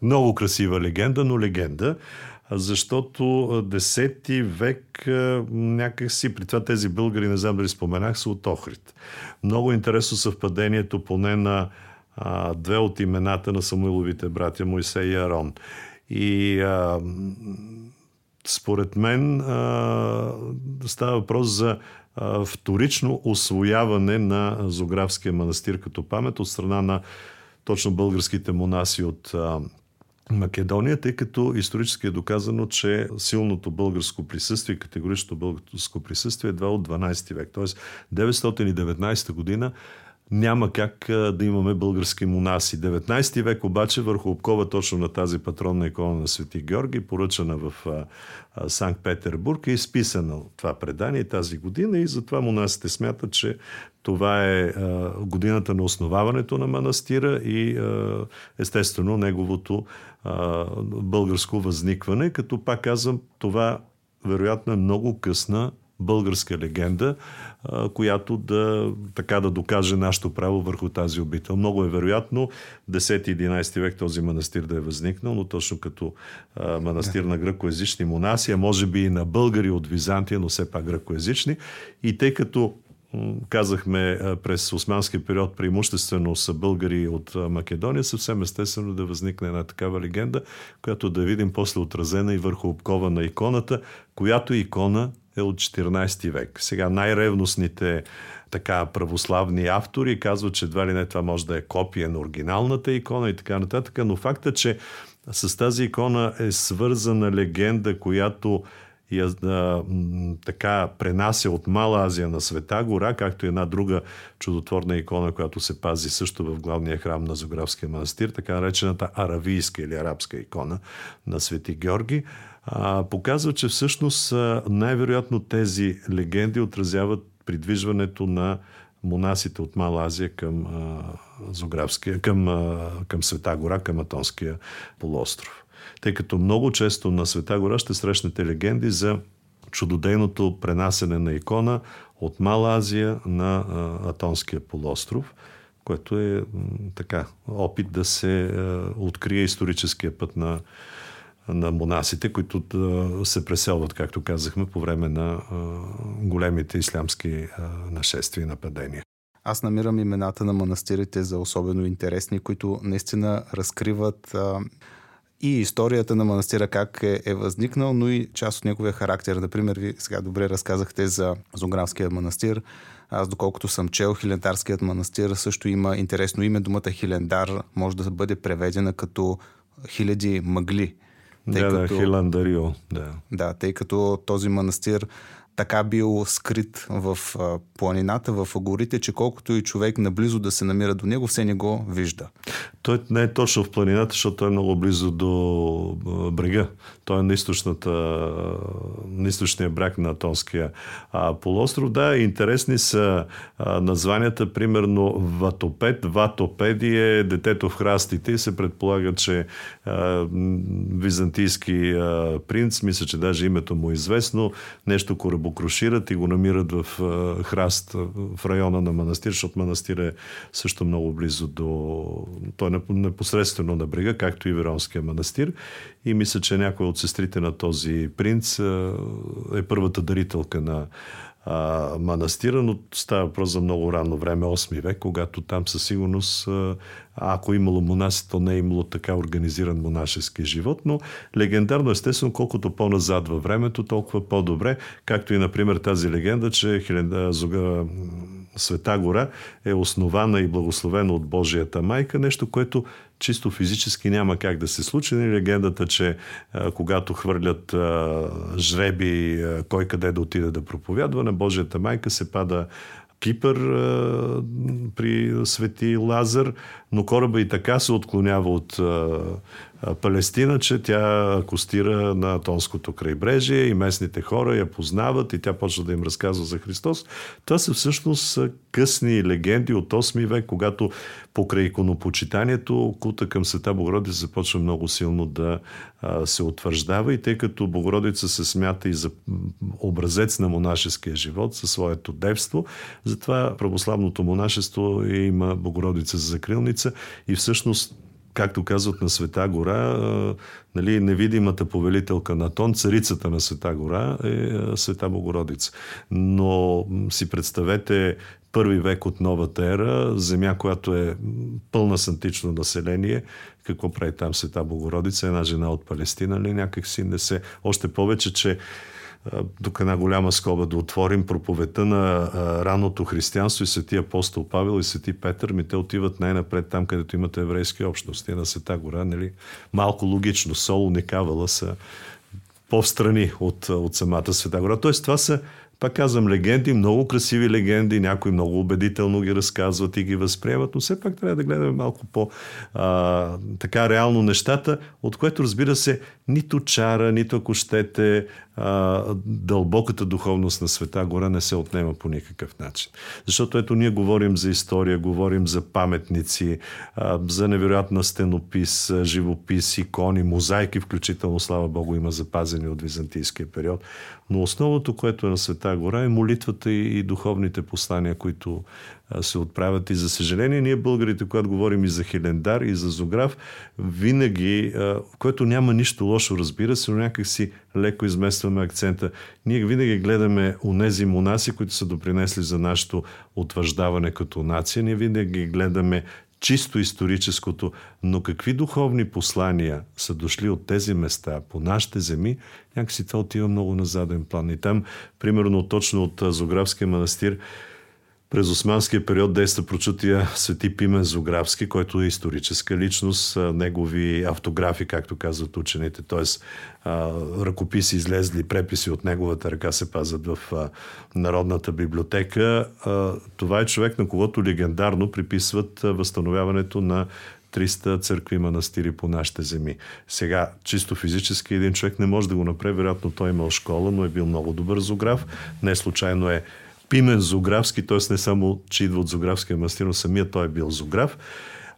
много красива легенда, но легенда защото 10 век някакси, при това тези българи, не знам дали споменах, са от Охрид. Много интересно съвпадението поне на а, две от имената на Самуиловите братя Моисей и Арон. И а, според мен а, става въпрос за а, вторично освояване на Зографския манастир като памет от страна на точно българските монаси от а, Македония, тъй като исторически е доказано, че силното българско присъствие, категоричното българско присъствие е едва от 12 век. Тоест 919 година няма как да имаме български монаси. 19 век обаче върху обкова точно на тази патронна икона на Свети Георги, поръчана в Санкт Петербург, е изписано това предание тази година и затова монасите смятат, че това е годината на основаването на манастира и естествено неговото българско възникване, като пак казвам, това вероятно е много късна българска легенда, която да, така да докаже нашето право върху тази обител. Много е вероятно 10-11 век този манастир да е възникнал, но точно като манастир на гръкоязични монаси, а може би и на българи от Византия, но все пак гръкоязични. И тъй като казахме през османския период преимуществено са българи от Македония, съвсем естествено да възникне една такава легенда, която да видим после отразена и върху обкова на иконата, която икона е от 14 век. Сега най-ревностните така православни автори казват, че едва ли не това може да е копия на оригиналната икона и така нататък, но факта, че с тази икона е свързана легенда, която я а, така пренася от Мала Азия на Света гора, както и една друга чудотворна икона, която се пази също в главния храм на Зографския манастир, така наречената аравийска или арабска икона на Свети Георги а, показва, че всъщност най-вероятно тези легенди отразяват придвижването на монасите от Мала Азия към, а, към, а, към Света гора, към Атонския полуостров. Тъй като много често на Света гора ще срещнете легенди за чудодейното пренасене на икона от Мала Азия на Атонския полуостров, което е така опит да се открие историческия път на на монасите, които се преселват, както казахме, по време на големите ислямски нашествия и нападения. Аз намирам имената на манастирите за особено интересни, които наистина разкриват и историята на манастира, как е, е възникнал, но и част от неговия характер. Например, ви сега добре разказахте за Зографския манастир. Аз, доколкото съм чел, Хилендарският манастир също има интересно име. Думата Хилендар може да бъде преведена като хиляди мъгли. Тъй да, като, да, Хиландарио. Да. да, тъй като този манастир така бил скрит в планината, в горите, че колкото и човек наблизо да се намира до него, все не го вижда. Той не е точно в планината, защото той е много близо до брега. Той е на, източната, на източния бряг на Атонския полуостров. Да, интересни са названията, примерно Ватопед. Ватопеди е детето в храстите и се предполага, че византийски принц, мисля, че даже името му е известно, нещо корабокрушират и го намират в храст в района на манастир, защото манастир е също много близо до... Той е непосредствено на брега, както и Веронския манастир. И мисля, че някой от сестрите на този принц е първата дарителка на а, манастира, но става въпрос за много рано време, 8 век, когато там със сигурност, а, ако имало монаси, то не е имало така организиран монашески живот, но легендарно естествено, колкото по-назад във времето, толкова по-добре, както и, например, тази легенда, че Хиленда, Зога, Света гора е основана и благословена от Божията майка, нещо, което чисто физически няма как да се случи. Нали, легендата, че а, когато хвърлят а, жреби а, кой къде да отиде да проповядва, на Божията майка се пада Кипър а, при свети Лазар, но кораба и така се отклонява от а, Палестина, че тя костира на Тонското крайбрежие и местните хора я познават и тя почва да им разказва за Христос. Това са всъщност късни легенди от 8 век, когато покрай иконопочитанието култа към Света Богородица започва много силно да се утвърждава и тъй като Богородица се смята и за образец на монашеския живот със своето девство, затова православното монашество има Богородица за закрилница и всъщност както казват на Света гора, нали, невидимата повелителка на Тон, царицата на Света гора е Света Богородица. Но си представете първи век от новата ера, земя, която е пълна с антично население, какво прави там Света Богородица, една жена от Палестина ли някак си не се... Още повече, че тук една голяма скоба да отворим проповета на раното християнство и свети апостол Павел и свети Петър, ми те отиват най-напред там, където имате еврейски общности на Света гора, нали? Малко логично, Соло, Никавала са по-встрани от, от самата Света гора. Тоест това са пак казвам, легенди, много красиви легенди, някои много убедително ги разказват и ги възприемат, но все пак трябва да гледаме малко по а, така реално нещата, от което разбира се нито чара, нито ако щете а, дълбоката духовност на света гора не се отнема по никакъв начин. Защото ето ние говорим за история, говорим за паметници, а, за невероятна стенопис, живопис, икони, мозайки, включително, слава Богу, има запазени от византийския период. Но основното, което е на Света гора е молитвата и, и духовните послания, които се отправят. И за съжаление, ние българите, когато говорим и за Хилендар, и за Зограф, винаги, което няма нищо лошо, разбира се, но някак си леко изместваме акцента. Ние винаги гледаме нези монаси, които са допринесли за нашето утвърждаване като нация. Ние винаги гледаме чисто историческото, но какви духовни послания са дошли от тези места по нашите земи, някакси това отива много на заден план. И там, примерно точно от Зографския манастир, през османския период действа прочутия свети Пимен Зографски, който е историческа личност, негови автографи, както казват учените, т.е. ръкописи излезли, преписи от неговата ръка се пазят в Народната библиотека. Това е човек, на когото легендарно приписват възстановяването на 300 църкви и манастири по нашите земи. Сега, чисто физически един човек не може да го направи, вероятно той е имал школа, но е бил много добър зограф. Не случайно е Пимен Зографски, т.е. не само, че идва от Зографския мастир, но самия той е бил Зограф.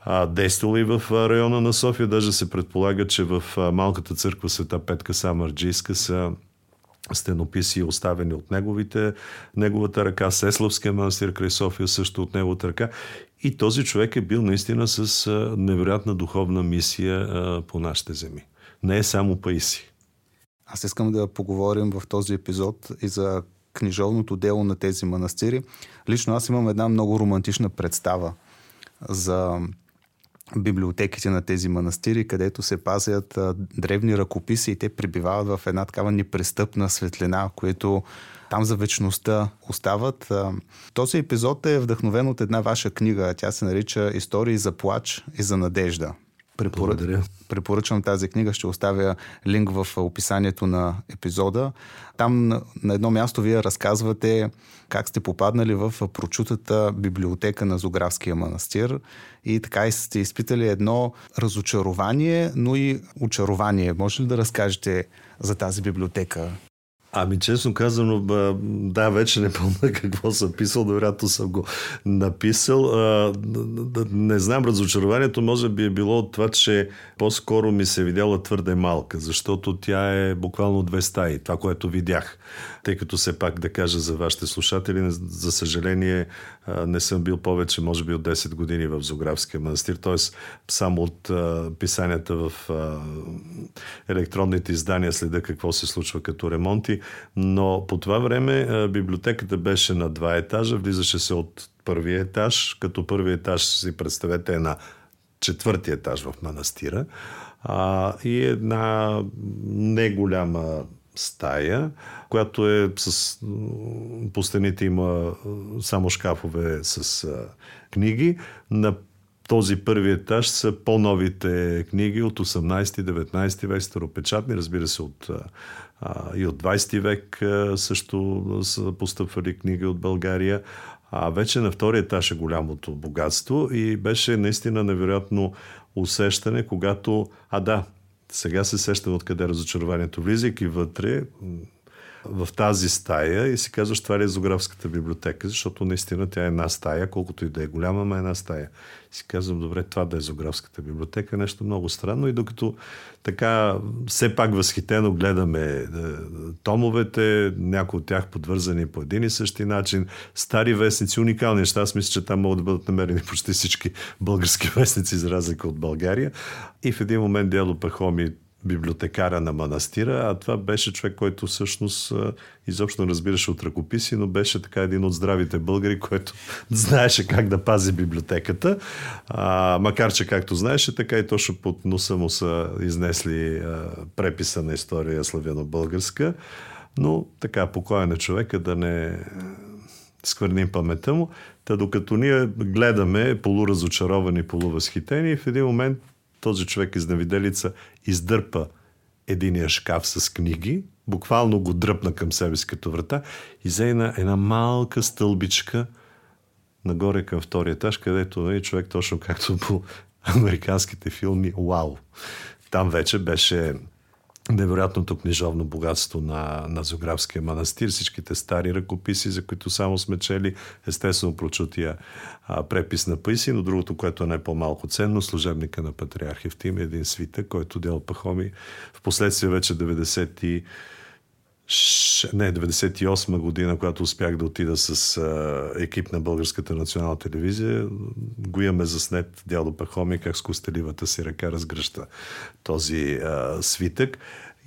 А, действал и в района на София. Даже се предполага, че в малката църква Света Петка Самарджийска са стенописи оставени от неговите, неговата ръка. Сеславския манастир край София също от неговата ръка. И този човек е бил наистина с невероятна духовна мисия по нашите земи. Не е само Паиси. Аз искам да поговорим в този епизод и за книжовното дело на тези манастири. Лично аз имам една много романтична представа за библиотеките на тези манастири, където се пазят а, древни ръкописи и те прибивават в една такава непрестъпна светлина, които там за вечността остават. А, този епизод е вдъхновен от една ваша книга. Тя се нарича Истории за плач и за надежда. Препоръ... Препоръчвам тази книга, ще оставя линк в описанието на епизода. Там на едно място вие разказвате как сте попаднали в прочутата библиотека на Зографския манастир и така сте изпитали едно разочарование, но и очарование. Може ли да разкажете за тази библиотека? Ами, честно казано, да, вече не помня какво съм писал, но вероятно съм го написал. Не знам, разочарованието може би е било от това, че по-скоро ми се е видяла твърде малка, защото тя е буквално две стаи, това, което видях. Тъй като все пак да кажа за вашите слушатели, за съжаление не съм бил повече, може би от 10 години в Зографския манастир, т.е. само от писанията в електронните издания следа какво се случва като ремонти, но по това време библиотеката беше на два етажа, влизаше се от първия етаж, като първи етаж си представете е на четвъртия етаж в манастира а, и една не голяма стая, която е с... По стените има само шкафове с а, книги. На този първи етаж са по-новите книги от 18-19 век, старопечатни, разбира се, от, а, и от 20 век също са постъпвали книги от България. А вече на втория етаж е голямото богатство и беше наистина невероятно усещане, когато, а да, Сега се сещам откъде разочарованието. Влизайки вътре, в тази стая и си казваш, това ли е зоографската библиотека, защото наистина тя е една стая, колкото и да е голяма, ма е една стая. Си казвам, добре, това да е зоографската библиотека, нещо много странно. И докато така все пак възхитено гледаме е, томовете, някои от тях подвързани по един и същи начин, стари вестници, уникални неща. Аз мисля, че там могат да бъдат намерени почти всички български вестници, за разлика от България. И в един момент Дяло Пахоми библиотекара на манастира, а това беше човек, който всъщност изобщо разбираше от ръкописи, но беше така един от здравите българи, който знаеше как да пази библиотеката. А, макар, че както знаеше, така и точно под носа му са изнесли а, преписа на история славяно-българска. Но така, покоен е човека да не сквърним паметта му. Та докато ние гледаме полуразочаровани, полувъзхитени, в един момент този човек изневиделица издърпа единия шкаф с книги, буквално го дръпна към себе си като врата и взе една, една малка стълбичка нагоре към втория етаж, където е човек точно както по американските филми, вау! Там вече беше невероятното книжовно богатство на, на Зографския манастир, всичките стари ръкописи, за които само сме чели, естествено прочутия а, препис на Паиси, но другото, което е най-по-малко ценно, служебника на патриарх Евтим, един свитък, който Дел Пахоми. В последствие вече 90 не, 98 година, когато успях да отида с а, екип на Българската национална телевизия, го имаме заснет дядо Пахоми как с костеливата си ръка разгръща този а, свитък.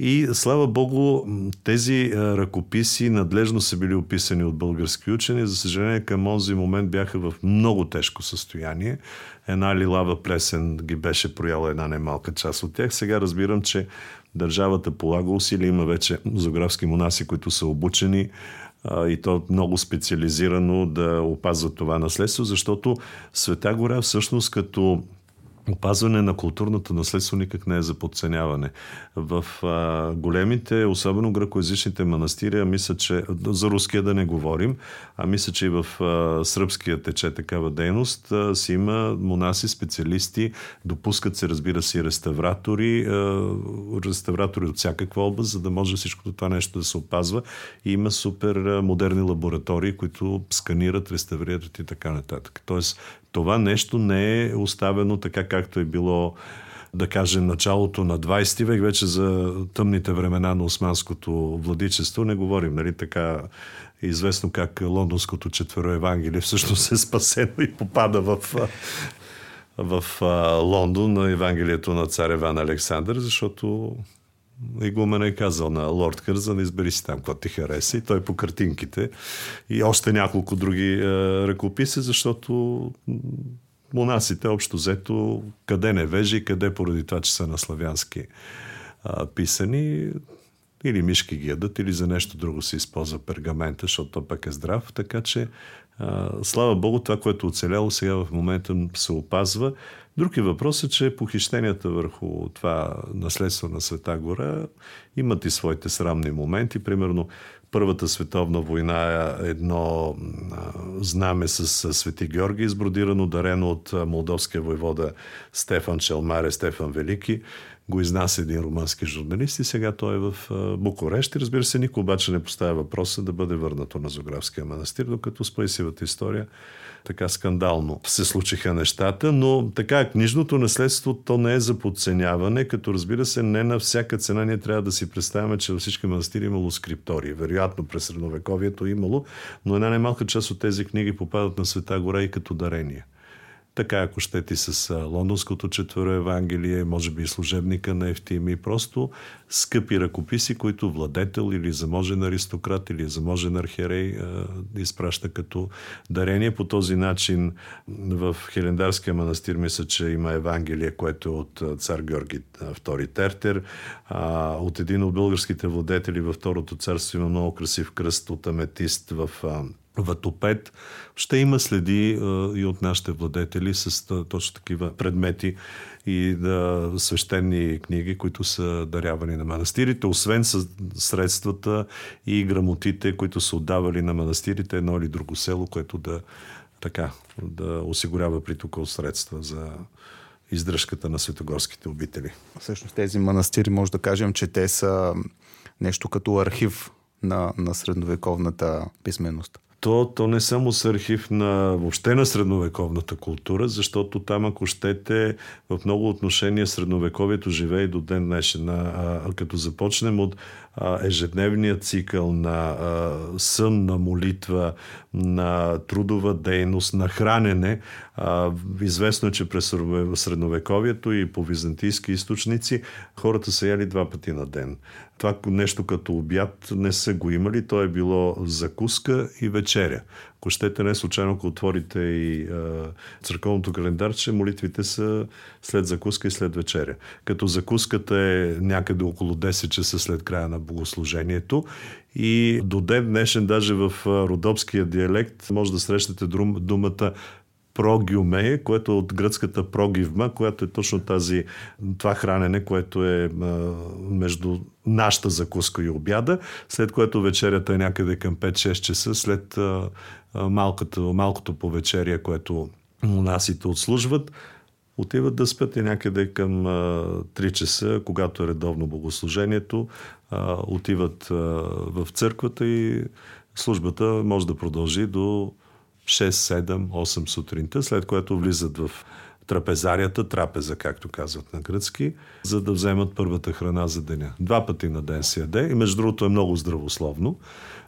И слава Богу, тези а, ръкописи надлежно са били описани от български учени. За съжаление, към този момент бяха в много тежко състояние. Една лилава плесен ги беше прояла една немалка част от тях. Сега разбирам, че Държавата полага усилия, има вече зоографски монаси, които са обучени и то много специализирано да опазват това наследство, защото Света гора всъщност като опазване на културното наследство никак не е за подценяване. В а, големите, особено гръкоязичните манастири, мисля, че за руския да не говорим, а мисля, че и в а, сръбския тече такава дейност, а, си има монаси, специалисти, допускат се, разбира се, и реставратори, а, реставратори от всякаква област, за да може всичкото това нещо да се опазва. И има супер модерни лаборатории, които сканират, реставрират и така нататък. Тоест, това нещо не е оставено така, както е било да кажем, началото на 20 век, вече за тъмните времена на османското владичество. Не говорим, нали, така известно как лондонското четверо Евангелие всъщност е спасено и попада в, в Лондон на Евангелието на цар Иван Александър, защото Игумена е казал на Лорд Кързан, избери си там, какво ти хареса. И той по картинките и още няколко други е, ръкописи, защото монасите общо взето къде не вежи, къде поради това, че са на славянски е, писани, или мишки ги ядат, или за нещо друго се използва пергамента, защото то пък е здрав. Така че, слава Богу, това, което е оцеляло сега в момента се опазва. Друг е въпросът, че похищенията върху това наследство на Света гора имат и своите срамни моменти. Примерно, Първата световна война е едно знаме с Свети Георги, избродирано, дарено от молдовския войвода Стефан Челмаре, Стефан Велики. Го изнася един румънски журналист и сега той е в Букурещ. И разбира се, никой обаче не поставя въпроса да бъде върнато на Зографския манастир, докато с Паисивата история така скандално се случиха нещата, но така книжното наследство то не е за подценяване, като разбира се не на всяка цена ние трябва да си представяме, че във всички манастири имало скриптории. Вероятно през средновековието е имало, но една немалка част от тези книги попадат на Света гора и като дарение така ако щете с лондонското четвърво Евангелие, може би и служебника на Ефтими, просто скъпи ръкописи, които владетел или заможен аристократ или заможен архерей изпраща като дарение. По този начин в Хелендарския манастир мисля, че има Евангелие, което е от цар Георги II Тертер. От един от българските владетели във Второто царство има много красив кръст от аметист в Ватопед. Ще има следи а, и от нашите владетели с а, точно такива предмети и да, свещени книги, които са дарявани на манастирите, освен с средствата и грамотите, които са отдавали на манастирите едно или друго село, което да така, да осигурява притока от средства за издръжката на светогорските обители. Всъщност тези манастири може да кажем, че те са нещо като архив на, на средновековната писменост то, то не само с архив на въобще на средновековната култура, защото там, ако щете, в много отношения средновековието живее и до ден днешен. А, а, като започнем от ежедневния цикъл на сън, на молитва, на трудова дейност, на хранене, известно е, че през средновековието и по византийски източници хората са яли два пъти на ден. Това нещо като обяд не са го имали, то е било закуска и вечеря. Ако щете не случайно, ако отворите и а, църковното календарче, молитвите са след закуска и след вечеря. Като закуската е някъде около 10 часа след края на богослужението и до ден днешен даже в родопския диалект може да срещнете думата прогиумея, което е от гръцката прогивма, която е точно тази, това хранене, което е между нашата закуска и обяда, след което вечерята е някъде към 5-6 часа, след малкото, малкото повечерие, което монасите отслужват, отиват да спят и някъде към а, 3 часа, когато е редовно богослужението, отиват в църквата и службата може да продължи до 6, 7, 8 сутринта, след което влизат в трапезарията, трапеза, както казват на гръцки, за да вземат първата храна за деня. Два пъти на ден се яде и между другото е много здравословно.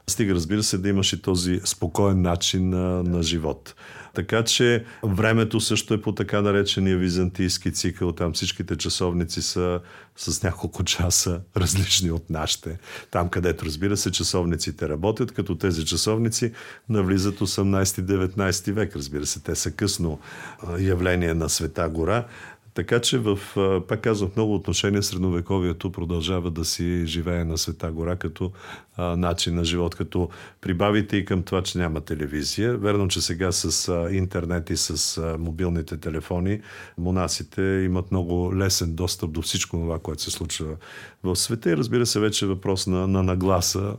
Стига, разбира се, да имаш и този спокоен начин на, на живот. Така че времето също е по така наречения византийски цикъл. Там всичките часовници са с няколко часа различни от нашите. Там, където, разбира се, часовниците работят, като тези часовници навлизат 18-19 век. Разбира се, те са късно явление на Света гора. Така че в, пак казвам, в много отношения средновековието продължава да си живее на Света гора като а, начин на живот, като прибавите и към това, че няма телевизия. Верно, че сега с а, интернет и с а, мобилните телефони монасите имат много лесен достъп до всичко това, което се случва в света. И разбира се вече е въпрос на, на нагласа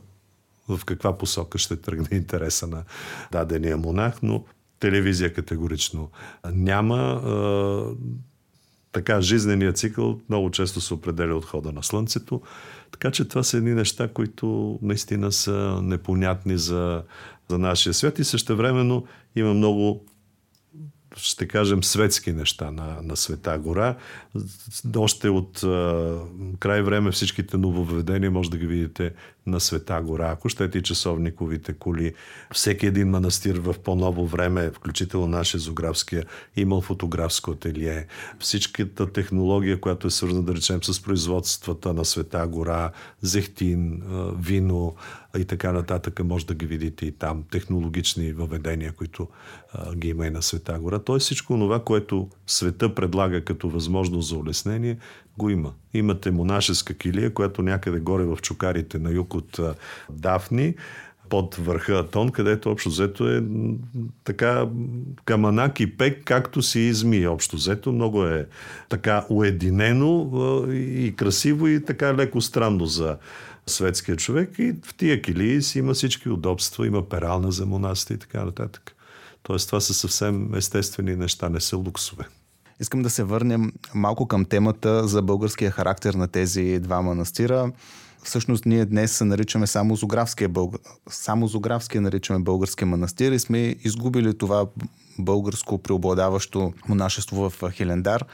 в каква посока ще тръгне интереса на дадения монах, но телевизия категорично няма така жизненият цикъл много често се определя от хода на Слънцето. Така че това са едни неща, които наистина са непонятни за, за нашия свят и същевременно има много ще кажем, светски неща на, на Света гора. Още от а, край време всичките нововведения може да ги видите на Света гора. Ако щете и часовниковите коли, всеки един манастир в по-ново време, включително нашия зоографския, имал фотографско ателие. Всичката технология, която е свързана, да речем, с производствата на Света гора, зехтин, вино и така нататък, може да ги видите и там. Технологични въведения, които а, ги има и на Света гора. Тоест всичко това, което света предлага като възможност за улеснение, го има. Имате монашеска килия, която някъде горе в чукарите на юг от Дафни, под върха Атон, където общо взето е така каманак и пек, както си изми общо взето. Много е така уединено и красиво и така леко странно за светския човек. И в тия килии си има всички удобства, има перална за монасите и така нататък. Тоест това са съвсем естествени неща, не са луксове. Искам да се върнем малко към темата за българския характер на тези два манастира. Всъщност ние днес се наричаме само Зографския, бълг... само Зографския наричаме българския манастир и сме изгубили това българско преобладаващо монашество в Хилендар.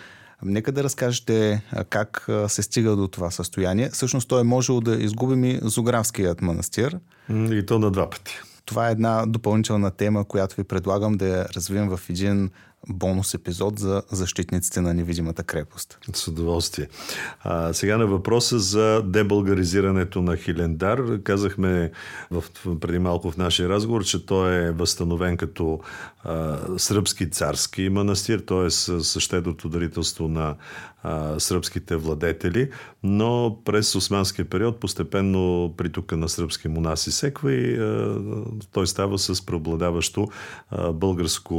Нека да разкажете как се стига до това състояние. Всъщност той е можел да изгубим и Зографският манастир. И то на два пъти. Това е една допълнителна тема, която ви предлагам да я развием в един бонус епизод за защитниците на невидимата крепост. С удоволствие. А, сега на въпроса за дебългаризирането на Хилендар. Казахме в, преди малко в нашия разговор, че той е възстановен като а, сръбски царски манастир, т.е. същедото дарителство на а, сръбските владетели, но през османския период постепенно притока на сръбски монаси секва и а, той става с преобладаващо а, българско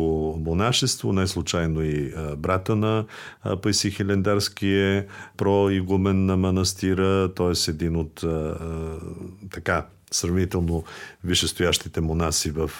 монашество, не случайно и а, брата на а, Пайси Хилендарски е проигумен на манастира, т.е. един от а, така сравнително висшестоящите монаси в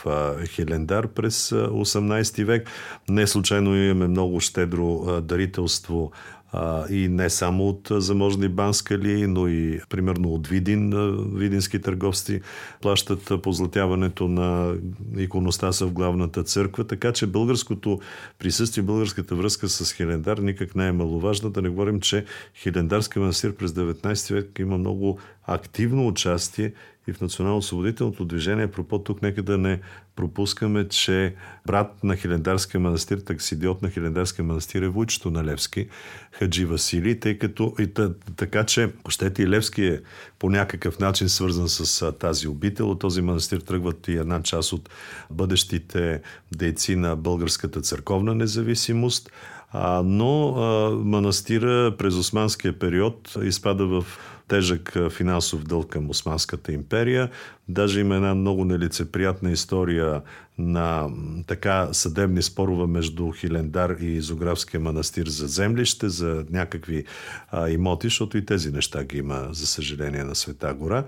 Хилендар през 18 век. Не случайно имаме много щедро дарителство а, и не само от заможни банскали, но и примерно от Видин, видински търговци плащат позлатяването на иконостаса в главната църква, така че българското присъствие, българската връзка с Хилендар никак не е маловажна. Да не говорим, че Хилендарски манастир през 19 век има много активно участие и в национално-освободителното движение. Пропо тук нека да не пропускаме, че брат на Хилендарския манастир, таксидиот на Хилендарския манастир е Войчето на Левски, Хаджи Васили, тъй като и та, така, че щете и Левски е по някакъв начин свързан с а, тази обител. От този манастир тръгват и една част от бъдещите дейци на българската църковна независимост. А, но а, манастира през османския период изпада в тежък финансов дълг към Османската империя. Даже има една много нелицеприятна история на така съдебни спорове между Хилендар и Зографския манастир за землище, за някакви а, имоти, защото и тези неща ги има, за съжаление, на Света гора.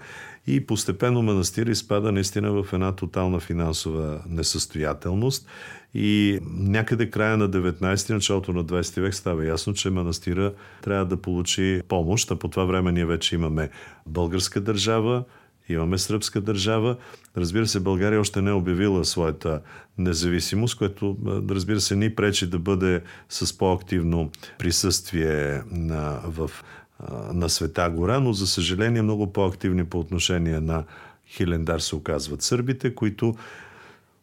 И постепенно манастир изпада наистина в една тотална финансова несъстоятелност. И някъде края на 19 началото на 20 век става ясно, че манастира трябва да получи помощ, а по това време ние вече имаме българска държава, имаме сръбска държава. Разбира се, България още не е обявила своята независимост, което, разбира се, ни пречи да бъде с по-активно присъствие на, в, на Света гора, но за съжаление много по-активни по отношение на Хилендар се оказват сърбите, които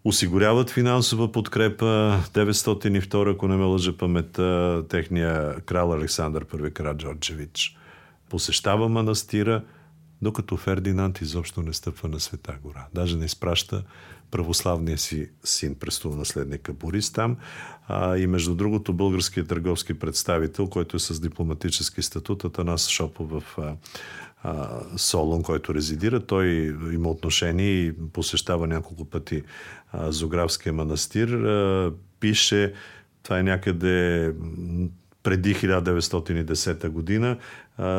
осигуряват финансова подкрепа. 902, ако не ме лъжа паметта, техния крал Александър I Караджорджевич посещава манастира, докато Фердинанд изобщо не стъпва на Света гора. Даже не изпраща православния си син, престолонаследника Борис там. А, и между другото, българският търговски представител, който е с дипломатически статут, Атанас Шопов в а, Солон, който резидира. Той има отношение и посещава няколко пъти а, Зографския манастир. А, пише, това е някъде преди 1910 година,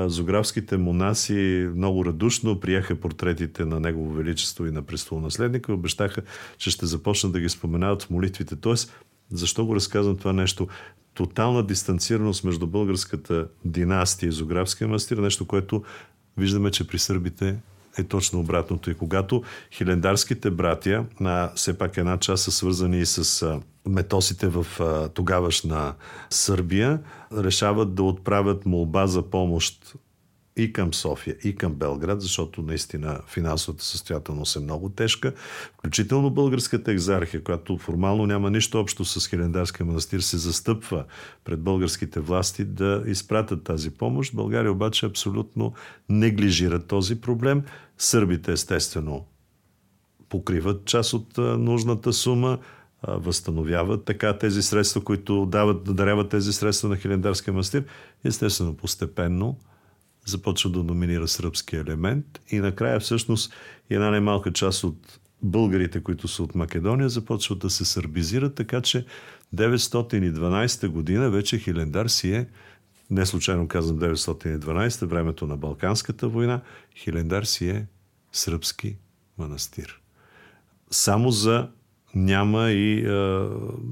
зографските монаси много радушно приеха портретите на Негово Величество и на престолонаследника и обещаха, че ще започнат да ги споменават в молитвите. Тоест, защо го разказвам това нещо? Тотална дистанцираност между българската династия и Зографския манастир, нещо, което виждаме, че при сърбите е точно обратното. И когато хилендарските братия, на все пак една част са свързани и с метосите в тогавашна Сърбия, решават да отправят молба за помощ и към София, и към Белград, защото наистина финансовата състоятелност е много тежка. Включително българската екзархия, която формално няма нищо общо с Хилендарския манастир, се застъпва пред българските власти да изпратят тази помощ. България обаче абсолютно неглижира този проблем. Сърбите, естествено, покриват част от нужната сума, възстановяват така тези средства, които дават, даряват тези средства на Хилендарския манастир. Естествено, постепенно започва да доминира сръбски елемент и накрая всъщност една немалка част от българите, които са от Македония, започват да се сърбизират, така че 912 година вече Хилендар си е, не случайно казвам 912, времето на Балканската война, Хилендар си е сръбски манастир. Само за няма и,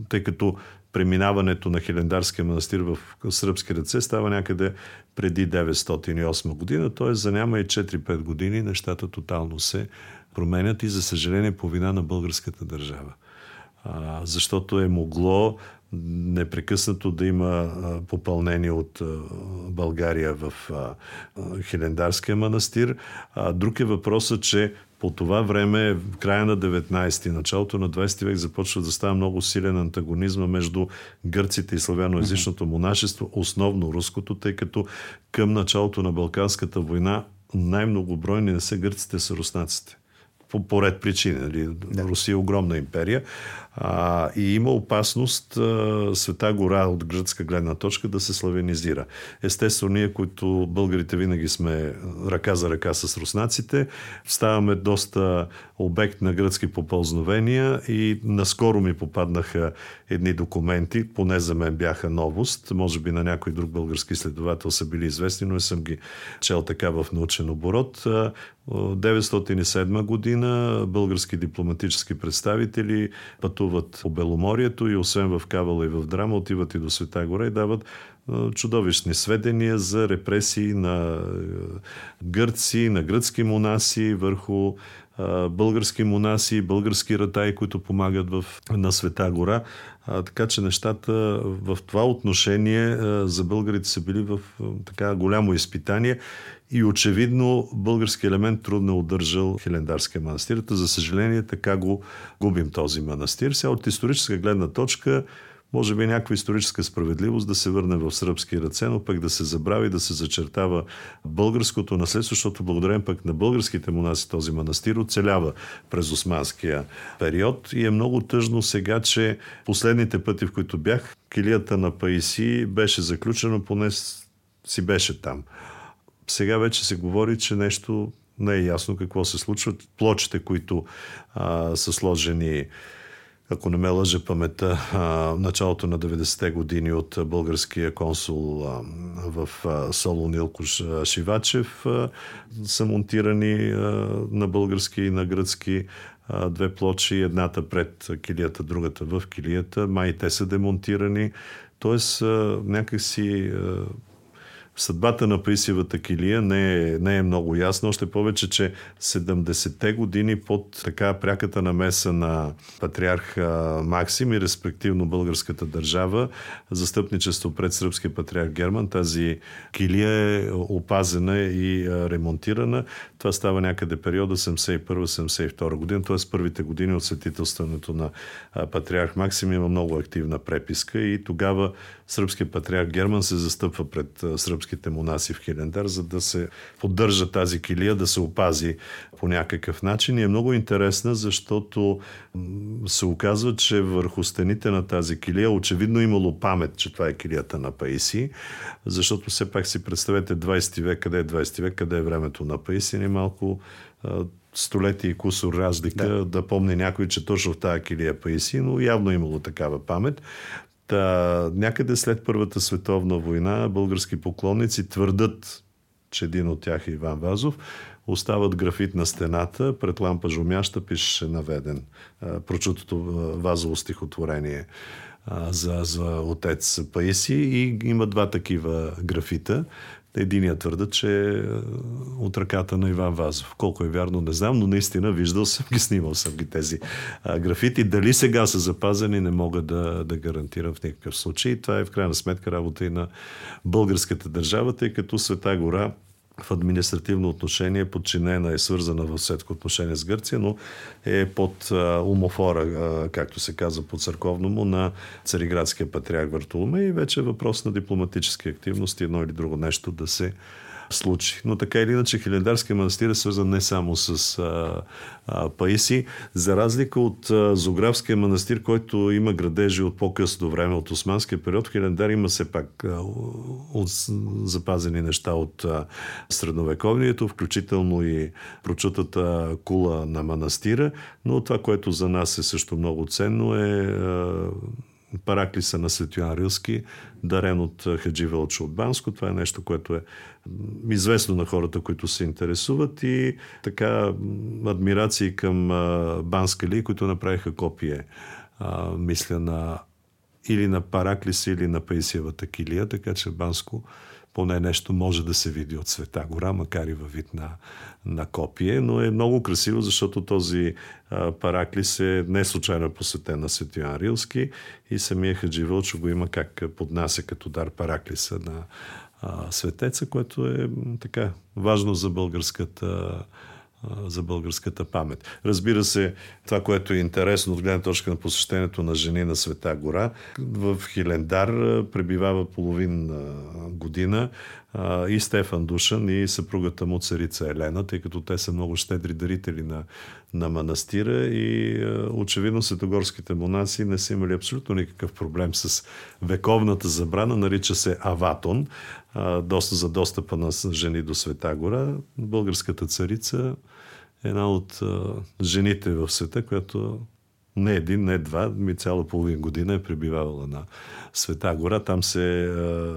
тъй като преминаването на Хилендарския манастир в сръбски ръце става някъде преди 908 година, т.е. за няма и 4-5 години нещата тотално се променят и за съжаление по вина на българската държава. А, защото е могло непрекъснато да има попълнение от България в Хилендарския манастир. Друг е въпросът, че по това време, в края на 19 ти началото на 20 век започва да става много силен антагонизма между гърците и славяноязичното монашество, основно руското, тъй като към началото на Балканската война най-многобройни не са гърците, са руснаците по поред причини. Нали? Да. Русия е огромна империя. А, и има опасност а, Света гора от гръцка гледна точка да се славянизира. Естествено, ние, които българите винаги сме ръка за ръка с руснаците, ставаме доста обект на гръцки попълзновения и наскоро ми попаднаха едни документи, поне за мен бяха новост, може би на някой друг български следовател са били известни, но не съм ги чел така в научен оборот, 1907 година български дипломатически представители пътуват по Беломорието и освен в Кавала и в Драма отиват и до Света гора и дават чудовищни сведения за репресии на гърци, на гръцки монаси върху български монаси, български ратаи, които помагат в, на Света гора. А, така че нещата в това отношение за българите са били в така голямо изпитание и очевидно български елемент трудно е удържал Хилендарския манастир. За съжаление така го губим този манастир. Сега от историческа гледна точка може би някаква историческа справедливост да се върне в сръбски ръце, но пък да се забрави, да се зачертава българското наследство, защото благодарение пък на българските монаси този манастир оцелява през османския период и е много тъжно сега, че последните пъти, в които бях, килията на Паиси беше заключено, поне си беше там. Сега вече се говори, че нещо не е ясно какво се случва. Плочите, които а, са сложени ако не ме лъже памета, началото на 90-те години от българския консул в Солон Илко Шивачев са монтирани на български и на гръцки две плочи, едната пред килията, другата в килията. Май те са демонтирани. Тоест, някакси Съдбата на Паисиевата килия не е, не е много ясна, още повече, че 70-те години под така пряката намеса на патриарх Максим и респективно българската държава, застъпничество пред сръбския патриарх Герман, тази килия е опазена и ремонтирана. Това става някъде периода 71-72 година, т.е. първите години от светителстването на патриарх Максим има много активна преписка и тогава сръбския патриарх Герман се застъпва пред сръбските монаси в Хилендар, за да се поддържа тази килия, да се опази по някакъв начин. И е много интересна, защото се оказва, че върху стените на тази килия очевидно имало памет, че това е килията на Паиси, защото все пак си представете 20 век, къде е 20 век, къде е времето на Паиси, не малко столетие и кусор разлика да. да помни някой, че точно в тази килия Паиси, но явно имало такава памет. Та, някъде след Първата световна война български поклонници твърдат, че един от тях е Иван Вазов, остават графит на стената, пред лампа жумяща пише наведен прочутото вазово стихотворение за, за отец Паиси и има два такива графита. Единия твърда, че е от ръката на Иван Вазов. Колко е вярно, не знам, но наистина виждал съм ги, снимал съм ги тези а, графити. Дали сега са запазени, не мога да, да гарантирам в никакъв случай. Това е в крайна сметка работа и на българската държава, тъй като Света гора в административно отношение подчинена е свързана в светко отношение с Гърция, но е под а, умофора, а, както се казва по църковно му, на цариградския патриарх Вартоломе и вече е въпрос на дипломатически активности, едно или друго нещо да се случи. Но така или иначе Хилендарския манастир е свързан не само с а, а, Паиси, за разлика от а, Зографския манастир, който има градежи от по-късно време, от османския период, Хилендар има все пак а, от, запазени неща от а, средновековнието, включително и прочутата кула на манастира, но това, което за нас е също много ценно е а, Параклиса на Светоян Рилски, дарен от Хаджи Вълчо от Банско. Това е нещо, което е известно на хората, които се интересуват и така адмирации към Банска Ли, които направиха копие, мисля, на или на Параклиса, или на Паисиевата килия, така че Банско поне нещо може да се види от Света гора, макар и във вид на, на копие, но е много красиво, защото този а, Параклис е не случайно посветен на Светиан Рилски и самия Хаджи Вълчо го има как поднася като дар Параклиса на а, светеца, което е така важно за българската за българската памет. Разбира се, това, което е интересно от гледна точка на посещението на жени на Света гора, в Хилендар пребивава половин година и Стефан Душан и съпругата му царица Елена, тъй като те са много щедри дарители на, на манастира и очевидно светогорските монаси не са имали абсолютно никакъв проблем с вековната забрана, нарича се Аватон, доста за достъпа на жени до Света гора. Българската царица е една от жените в света, която не един, не два, ми цяла половин година е пребивавала на Света гора. Там се а,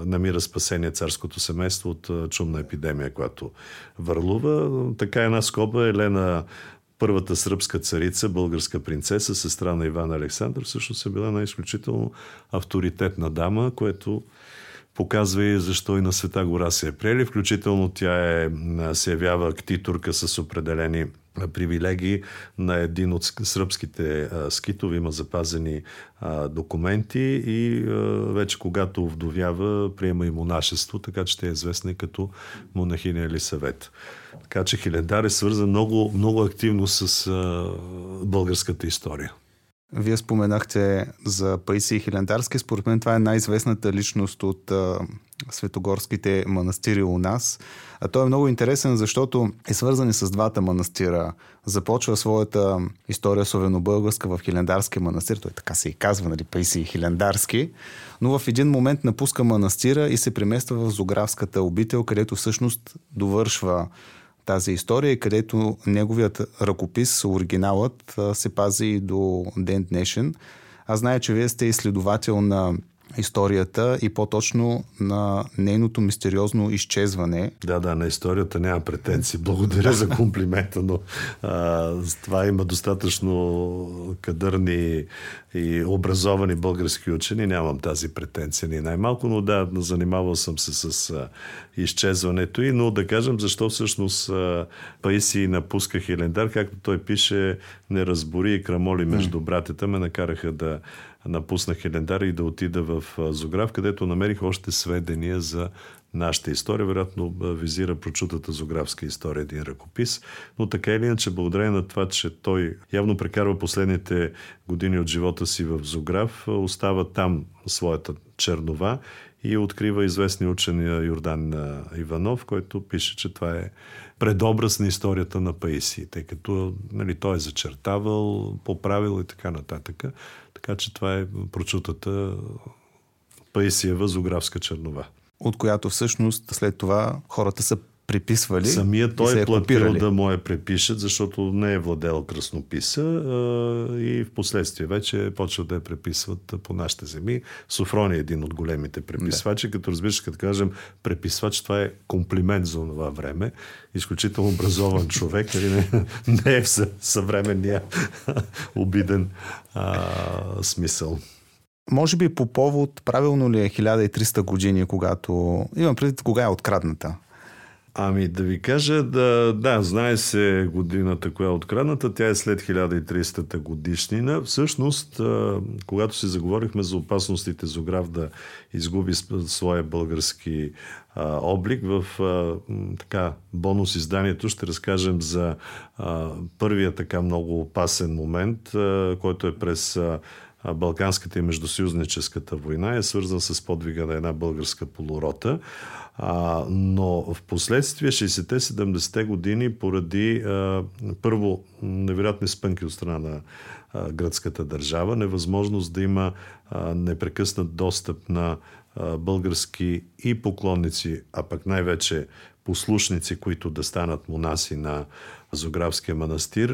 намира спасение царското семейство от а, чумна епидемия, която върлува. Така една скоба Елена първата сръбска царица, българска принцеса, сестра на Иван Александър, всъщност е била една изключително авторитетна дама, което показва и защо и на Света гора се е приели. Включително тя е, се явява актитурка с определени привилегии на един от сръбските а, скитове. Има запазени документи и вече когато вдовява, приема и монашество, така че ще е известна и като монахиня или съвет. Така че Хилендар е свързан много, много активно с българската история. Вие споменахте за Паисий Хилендарски. Според мен това е най-известната личност от а, светогорските манастири у нас. А той е много интересен, защото е свързан и с двата манастира. Започва своята история словено-българска в Хилендарския манастир. Той така се и казва, нали, Паисий Хилендарски. Но в един момент напуска манастира и се премества в Зографската обител, където всъщност довършва тази история, където неговият ръкопис, оригиналът, се пази и до ден днешен. Аз зная, че вие сте изследовател на историята и по-точно на нейното мистериозно изчезване. Да, да, на историята няма претенции. Благодаря за комплимента, но а, това има достатъчно кадърни и образовани български учени. Нямам тази претенция ни най-малко, но да, занимавал съм се с а, изчезването и, но да кажем защо всъщност а, Паиси напуска Хилендар, както той пише, не разбори и крамоли между братята, ме накараха да напуснах Хилендар и да отида в Зограф, където намерих още сведения за нашата история. Вероятно визира прочутата зографска история, един ръкопис. Но така или иначе, благодарение на това, че той явно прекарва последните години от живота си в Зограф, остава там своята чернова и открива известни учен Йордан Иванов, който пише, че това е предобраз на историята на Паиси, тъй като нали, той е зачертавал, поправил и така нататък. Така че това е прочутата Паисиева зографска чернова. От която всъщност след това хората са приписвали. Самия той е, платил да му я препишат, защото не е владел кръснописа а, и в последствие вече почва да я преписват по нашите земи. Софрони е един от големите преписвачи, да. като разбираш, като кажем преписвач, това е комплимент за това време. Изключително образован човек, нали, не, не е в съвременния обиден а, смисъл. Може би по повод, правилно ли е 1300 години, когато... Имам предвид кога е открадната Ами да ви кажа, да, да, знае се годината, коя е открадната. Тя е след 1300-та годишнина. Всъщност, когато си заговорихме за опасностите Зограф да изгуби своя български облик, в така бонус изданието ще разкажем за първия така много опасен момент, който е през Балканската и междусъюзническата война е свързан с подвига на една българска полурота. Но в последствие 60-те, 70-те години поради първо невероятни спънки от страна на гръцката държава, невъзможност да има непрекъснат достъп на български и поклонници, а пък най-вече послушници, които да станат монаси на Зографския манастир,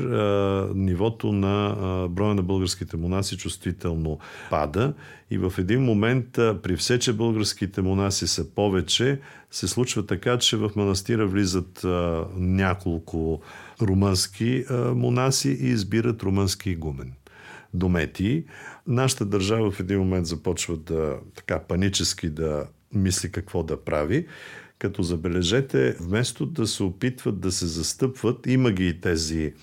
нивото на броя на българските монаси чувствително пада и в един момент, при все, че българските монаси са повече, се случва така, че в манастира влизат няколко румънски монаси и избират румънски игумен. Домети. Нашата държава в един момент започва да така панически да мисли какво да прави като забележете, вместо да се опитват да се застъпват, има ги и тези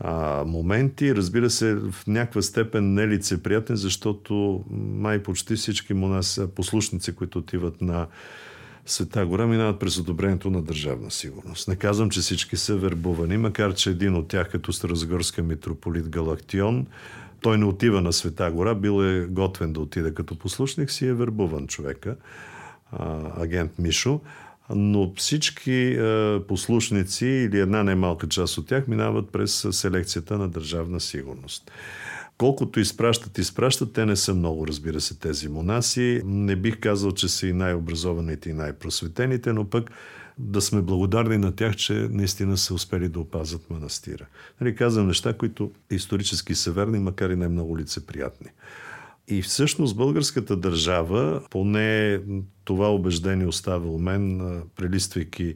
а, моменти. Разбира се, в някаква степен нелицеприятни, защото май почти всички монаси, послушници, които отиват на Света гора, минават през одобрението на държавна сигурност. Не казвам, че всички са вербувани, макар че един от тях, като Старозагорска митрополит Галактион, той не отива на Света гора, бил е готвен да отида като послушник, си е вербуван човека, агент Мишо но всички е, послушници или една немалка част от тях минават през селекцията на държавна сигурност. Колкото изпращат, изпращат, те не са много, разбира се, тези монаси. Не бих казал, че са и най-образованите и най-просветените, но пък да сме благодарни на тях, че наистина са успели да опазят манастира. Нали, казвам неща, които исторически са верни, макар и не много лицеприятни. И всъщност българската държава, поне това убеждение оставя у мен, прелиствайки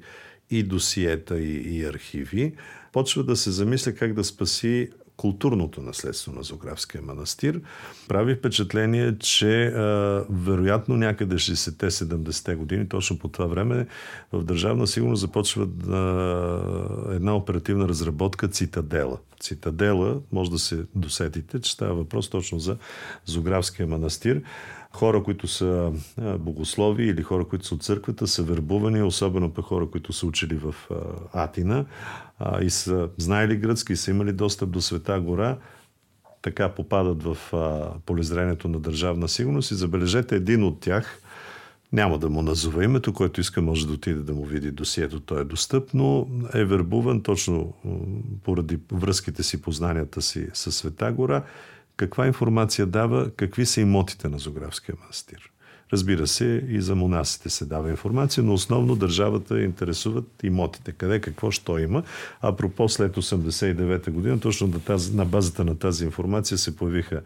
и досиета, и, и архиви, почва да се замисля как да спаси културното наследство на Зографския манастир. Прави впечатление, че а, вероятно някъде 60-те, 70-те години, точно по това време, в Държавна сигурност започва а, една оперативна разработка Цитадела. Цитадела, може да се досетите, че става въпрос точно за Зографския манастир хора, които са богослови или хора, които са от църквата, са вербувани, особено пък хора, които са учили в Атина и са знаели гръцки са имали достъп до Света гора, така попадат в полезрението на държавна сигурност. И забележете един от тях, няма да му назова името, който иска може да отиде да му види досието, то е достъпно, е вербуван точно поради връзките си, познанията си с Света гора. Каква информация дава, какви са имотите на Зографския манастир. Разбира се, и за монасите се дава информация, но основно държавата интересуват имотите. Къде, какво, що има. А пропо след 89-та година, точно на, базата на тази информация се появиха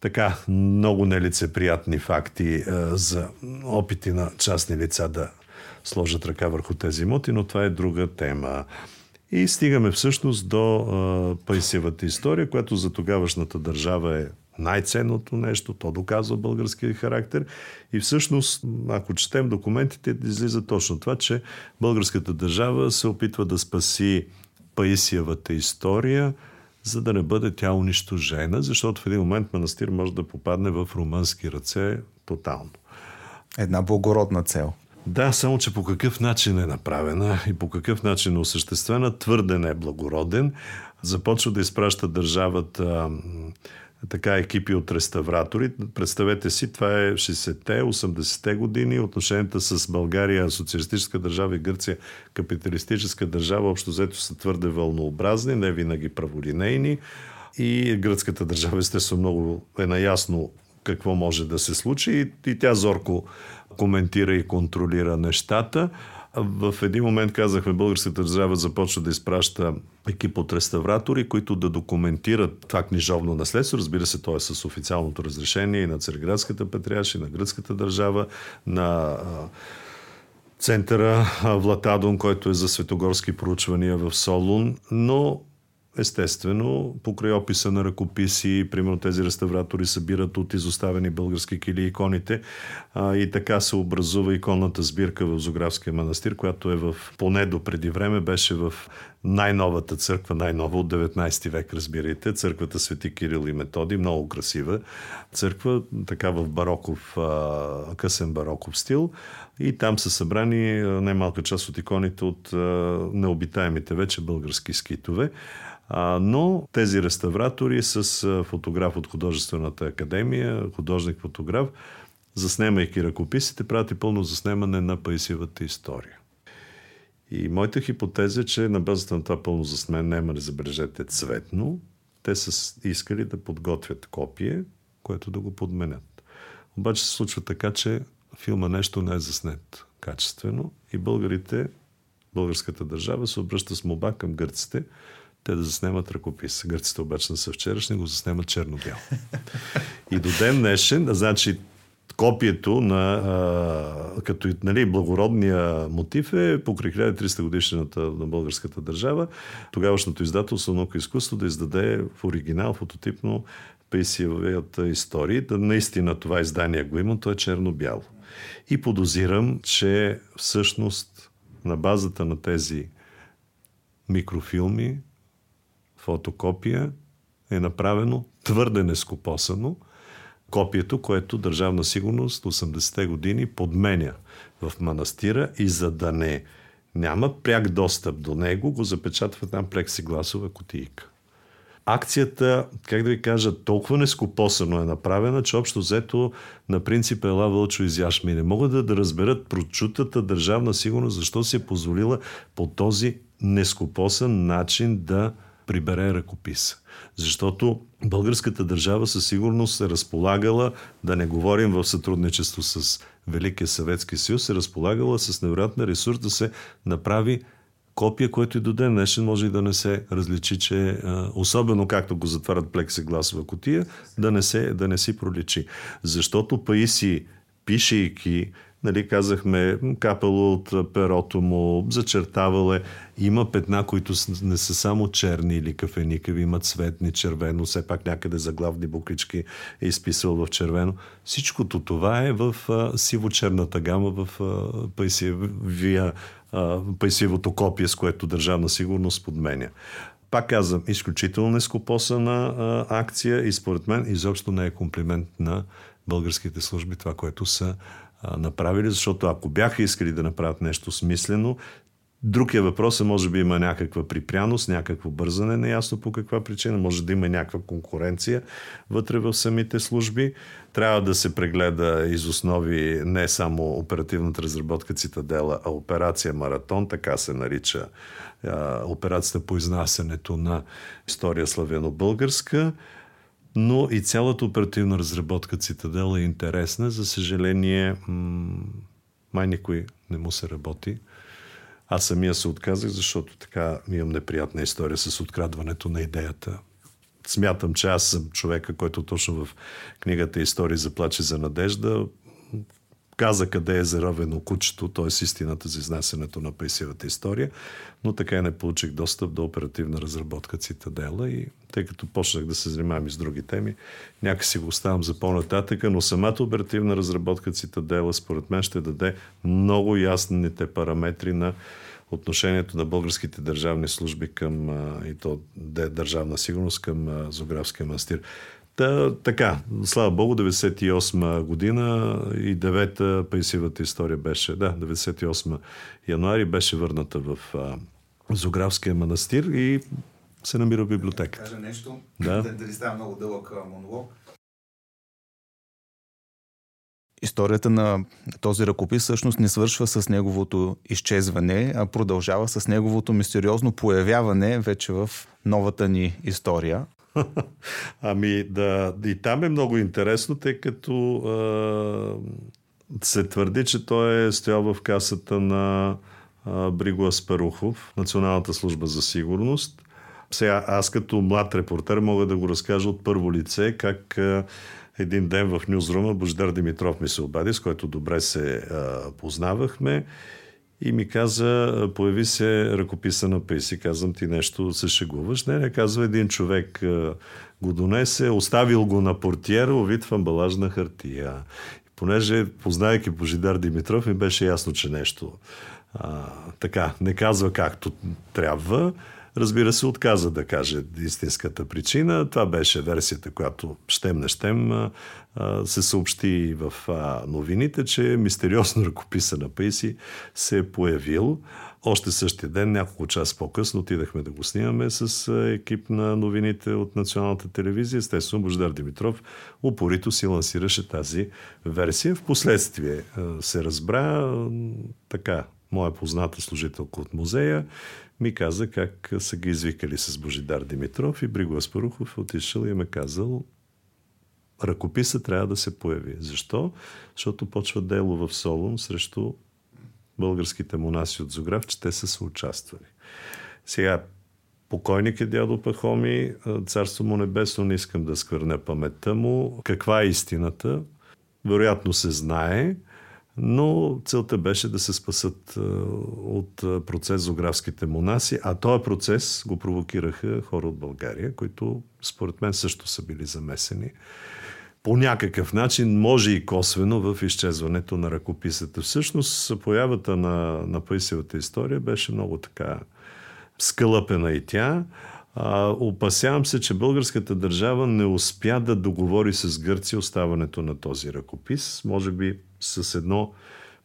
така много нелицеприятни факти е, за опити на частни лица да сложат ръка върху тези имоти, но това е друга тема. И стигаме всъщност до а, Пайсевата история, която за тогавашната държава е най-ценното нещо, то доказва българския характер. И всъщност, ако четем документите, излиза точно това, че българската държава се опитва да спаси Паисиевата история, за да не бъде тя унищожена, защото в един момент манастир може да попадне в румънски ръце тотално. Една благородна цел. Да, само че по какъв начин е направена и по какъв начин е осъществена, твърде не е благороден. Започва да изпраща държавата така екипи от реставратори. Представете си, това е 60-те, 80-те години. Отношенията с България, социалистическа държава и Гърция, капиталистическа държава, общо взето са твърде вълнообразни, не винаги праволинейни. И гръцката държава, естествено, много е наясно какво може да се случи и, и тя зорко коментира и контролира нещата. В един момент казахме, българската държава започва да изпраща екип от реставратори, които да документират това книжовно наследство. Разбира се, то е с официалното разрешение и на Цареградската патриаршия, на гръцката държава, на центъра Влатадон, който е за светогорски проучвания в Солун, но Естествено, покрай описа на ръкописи, примерно тези реставратори събират от изоставени български кили иконите а, и така се образува иконната сбирка в Зографския манастир, която е в, поне до преди време, беше в най-новата църква, най-нова от 19 век, разбирайте, църквата Свети Кирил и Методи, много красива църква, така в бароков, а, късен бароков стил и там са събрани най-малка част от иконите от а, необитаемите вече български скитове. Но тези реставратори с фотограф от художествената академия, художник-фотограф, заснемайки ръкописите, правят пълно заснемане на Паисивата история. И моята хипотеза е, че на базата на това пълно заснемане, забележете, цветно, те са искали да подготвят копие, което да го подменят. Обаче се случва така, че филма нещо не е заснет качествено и българите, българската държава се обръща с моба към гърците, те да заснемат ръкопис. Гърците обаче не са вчерашни, го заснемат черно-бяло. И до ден днешен, значи копието на а, като нали, благородния мотив е покрай 1300 годишната на българската държава, тогавашното издателство наука изкуство да издаде в оригинал фототипно Пейсиевата история. Да наистина това издание го има, то е черно-бяло. И подозирам, че всъщност на базата на тези микрофилми фотокопия е направено твърде нескопосано копието, което Държавна сигурност 80-те години подменя в манастира и за да не няма пряк достъп до него, го запечатва там плексигласова кутийка. Акцията, как да ви кажа, толкова нескопосано е направена, че общо взето на принцип Ела Вълчо изяш ми. Не могат да, да разберат прочутата държавна сигурност, защо си е позволила по този нескопосан начин да прибере ръкопис. Защото българската държава със сигурност се разполагала, да не говорим в сътрудничество с Великия Съветски съюз, се разполагала с невероятна ресурс да се направи копия, което и до ден днешен може и да не се различи, че особено както го затварят плексигласова котия, да не, се, да не си проличи. Защото Паиси, пишейки, нали, казахме, капало от перото му, зачертавал е. Има петна, които не са само черни или кафеникави, имат цветни, червено, все пак някъде за главни буквички е изписал в червено. Всичкото това е в сиво-черната гама в Пайсивия пайсивото копие, с което държавна сигурност подменя. Пак казвам, изключително нескопосана акция и според мен изобщо не е комплимент на българските служби това, което са направили, защото ако бяха искали да направят нещо смислено, Другия въпрос е, може би има някаква припряност, някакво бързане, неясно по каква причина, може да има някаква конкуренция вътре в самите служби. Трябва да се прегледа из основи не само оперативната разработка Цитадела, а операция Маратон, така се нарича операцията по изнасянето на история славяно-българска но и цялата оперативна разработка Цитадела е интересна. За съжаление, май никой не му се работи. Аз самия се отказах, защото така имам неприятна история с открадването на идеята. Смятам, че аз съм човека, който точно в книгата Истории за плаче за надежда каза къде е заровено кучето, т.е. истината за изнасянето на пейсивата история, но така и не получих достъп до оперативна разработка Цитадела и тъй като почнах да се занимавам и с други теми, някакси го оставам за по-нататъка, но самата оперативна разработка Цитадела според мен ще даде много ясните параметри на отношението на българските държавни служби към и то държавна сигурност към Зографския манастир. Та, така, слава Богу, 98 година и 9-та пенсивата история беше, да, 98 януари беше върната в а, Зографския манастир и се намира в библиотека. Да кажа нещо, да. дали става много дълъг монолог. Историята на този ръкопис всъщност не свършва с неговото изчезване, а продължава с неговото мистериозно появяване вече в новата ни история. ами да, и там е много интересно, тъй като а, се твърди, че той е стоял в касата на а, Бриго Аспарухов, Националната служба за сигурност. Сега аз като млад репортер мога да го разкажа от първо лице как а, един ден в Нюзрума Бождар Димитров ми се обади, с който добре се а, познавахме и ми каза, появи се ръкописа на Пейси. Казвам ти нещо, се шегуваш. Не, не, казва един човек го донесе, оставил го на портиера, овит в амбалажна хартия. И понеже, познайки Божидар Димитров, ми беше ясно, че нещо а, така, не казва както трябва. Разбира се, отказа да каже истинската причина. Това беше версията, която щем не щем се съобщи в новините, че мистериозно ръкописа на Пейси се е появил. Още същия ден, няколко час по-късно, отидахме да го снимаме с екип на новините от националната телевизия. Естествено, Бождар Димитров упорито си лансираше тази версия. Впоследствие се разбра така, моя позната служителка от музея ми каза как са ги извикали с Божидар Димитров и Бриго Аспарухов е отишъл и ме казал ръкописа трябва да се появи. Защо? Защото почва дело в Солун срещу българските монаси от Зограф, че те са съучаствали. Сега, покойник е дядо Пахоми, царство му небесно, не искам да сквърня паметта му. Каква е истината? Вероятно се знае, но целта беше да се спасат от процес зографските монаси, а този процес го провокираха хора от България, които според мен също са били замесени по някакъв начин, може и косвено в изчезването на ръкописата. Всъщност, появата на, на Паисевата история беше много така скълъпена и тя. А, опасявам се, че българската държава не успя да договори с Гърция оставането на този ръкопис. Може би с едно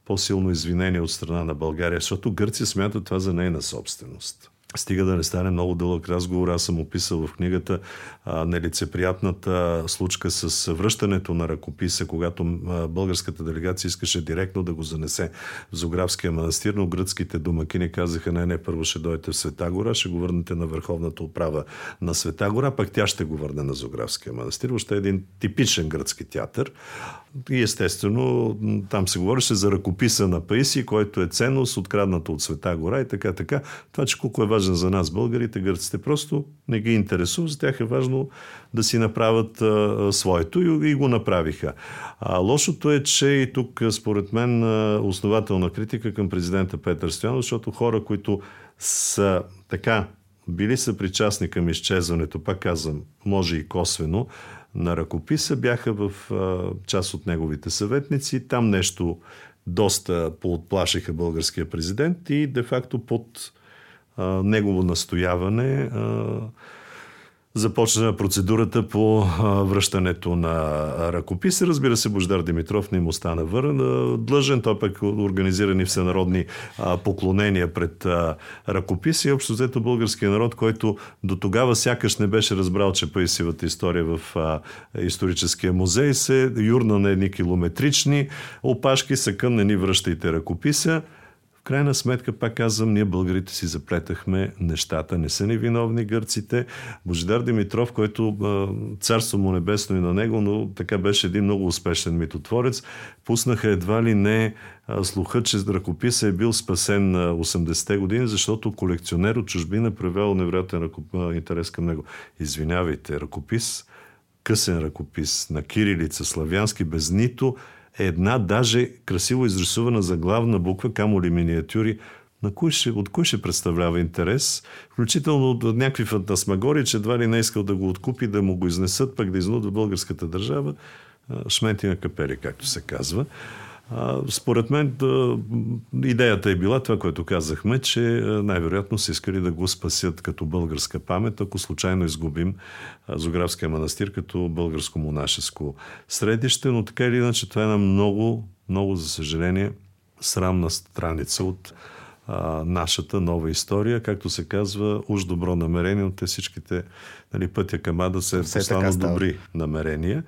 по-силно извинение от страна на България, защото Гърция смята това за нейна собственост. Стига да не стане много дълъг разговор. Аз съм описал в книгата а, нелицеприятната случка с връщането на ръкописа, когато а, българската делегация искаше директно да го занесе в Зографския манастир, но гръцките домакини казаха, не, не, първо ще дойдете в Света гора, ще го върнете на Върховната управа на Света гора, пък тя ще го върне на Зографския манастир. Въобще е един типичен гръцки театър. И естествено, там се говореше за ръкописа на Паиси, който е ценност, открадната от Света гора и така, така. Това, че колко е важен за нас, българите, гърците, просто не ги интересува. За тях е важно да си направят а, своето и, и го направиха. А, лошото е, че и тук, според мен, основателна критика към президента Петър Стоянов, защото хора, които са така били са причастни към изчезването, пак казвам, може и косвено, на ръкописа бяха в а, част от неговите съветници. Там нещо доста поотплашиха българския президент и де-факто под а, негово настояване а, започна процедурата по връщането на ръкопис. Разбира се, Бождар Димитров не им остана върн. Длъжен, той пък организирани всенародни поклонения пред ръкописи. Общо взето българския народ, който до тогава сякаш не беше разбрал, че Паисивата история в историческия музей се юрна на едни километрични опашки, са ни връщайте ръкописа крайна сметка, пак казвам, ние българите си заплетахме нещата. Не са ни виновни гърците. Божидар Димитров, който царство му небесно и на него, но така беше един много успешен митотворец, пуснаха едва ли не слуха, че ръкопис е бил спасен на 80-те години, защото колекционер от чужбина проявял невероятен интерес към него. Извинявайте, ръкопис, късен ръкопис на кирилица, славянски, без нито една даже красиво изрисувана заглавна буква, камо ли миниатюри, на кой ще, от кой ще представлява интерес, включително от някакви фантасмагори, че едва ли не искал да го откупи, да му го изнесат, пък да изнудат българската държава, шменти на капели, както се казва. Според мен идеята е била това, което казахме, че най-вероятно са искали да го спасят като българска памет, ако случайно изгубим Зографския манастир като българско монашеско средище, но така или иначе това е една много, много, за съжаление, срамна страница от а, нашата нова история. Както се казва, уж добро намерение от всичките нали, пътя към Ада се е добри намерения.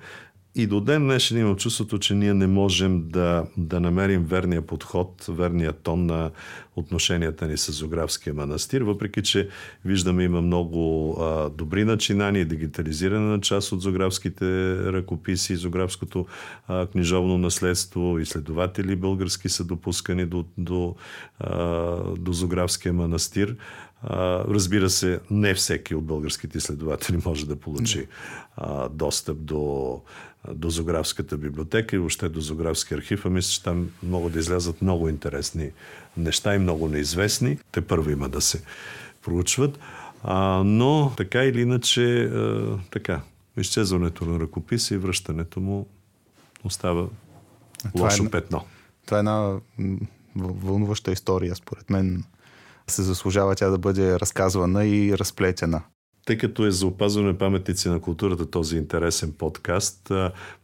И до ден днешен имам чувството, че ние не можем да, да намерим верния подход, верния тон на отношенията ни с Зографския манастир, въпреки че виждаме има много а, добри начинания, дигитализиране на част от зографските ръкописи, зографското а, книжовно наследство, изследователи български са допускани до, до, а, до Зографския манастир. Разбира се, не всеки от българските изследователи може да получи а, достъп до, до Зографската библиотека и въобще до Зографски архив. А мисля, че там могат да излязат много интересни неща и много неизвестни. Те първо има да се проучват. А, но така или иначе, а, така, изчезването на ръкописа и връщането му остава това лошо е, петно. Това е една вълнуваща история, според мен се заслужава тя да бъде разказвана и разплетена. Тъй като е за опазване паметници на културата този интересен подкаст,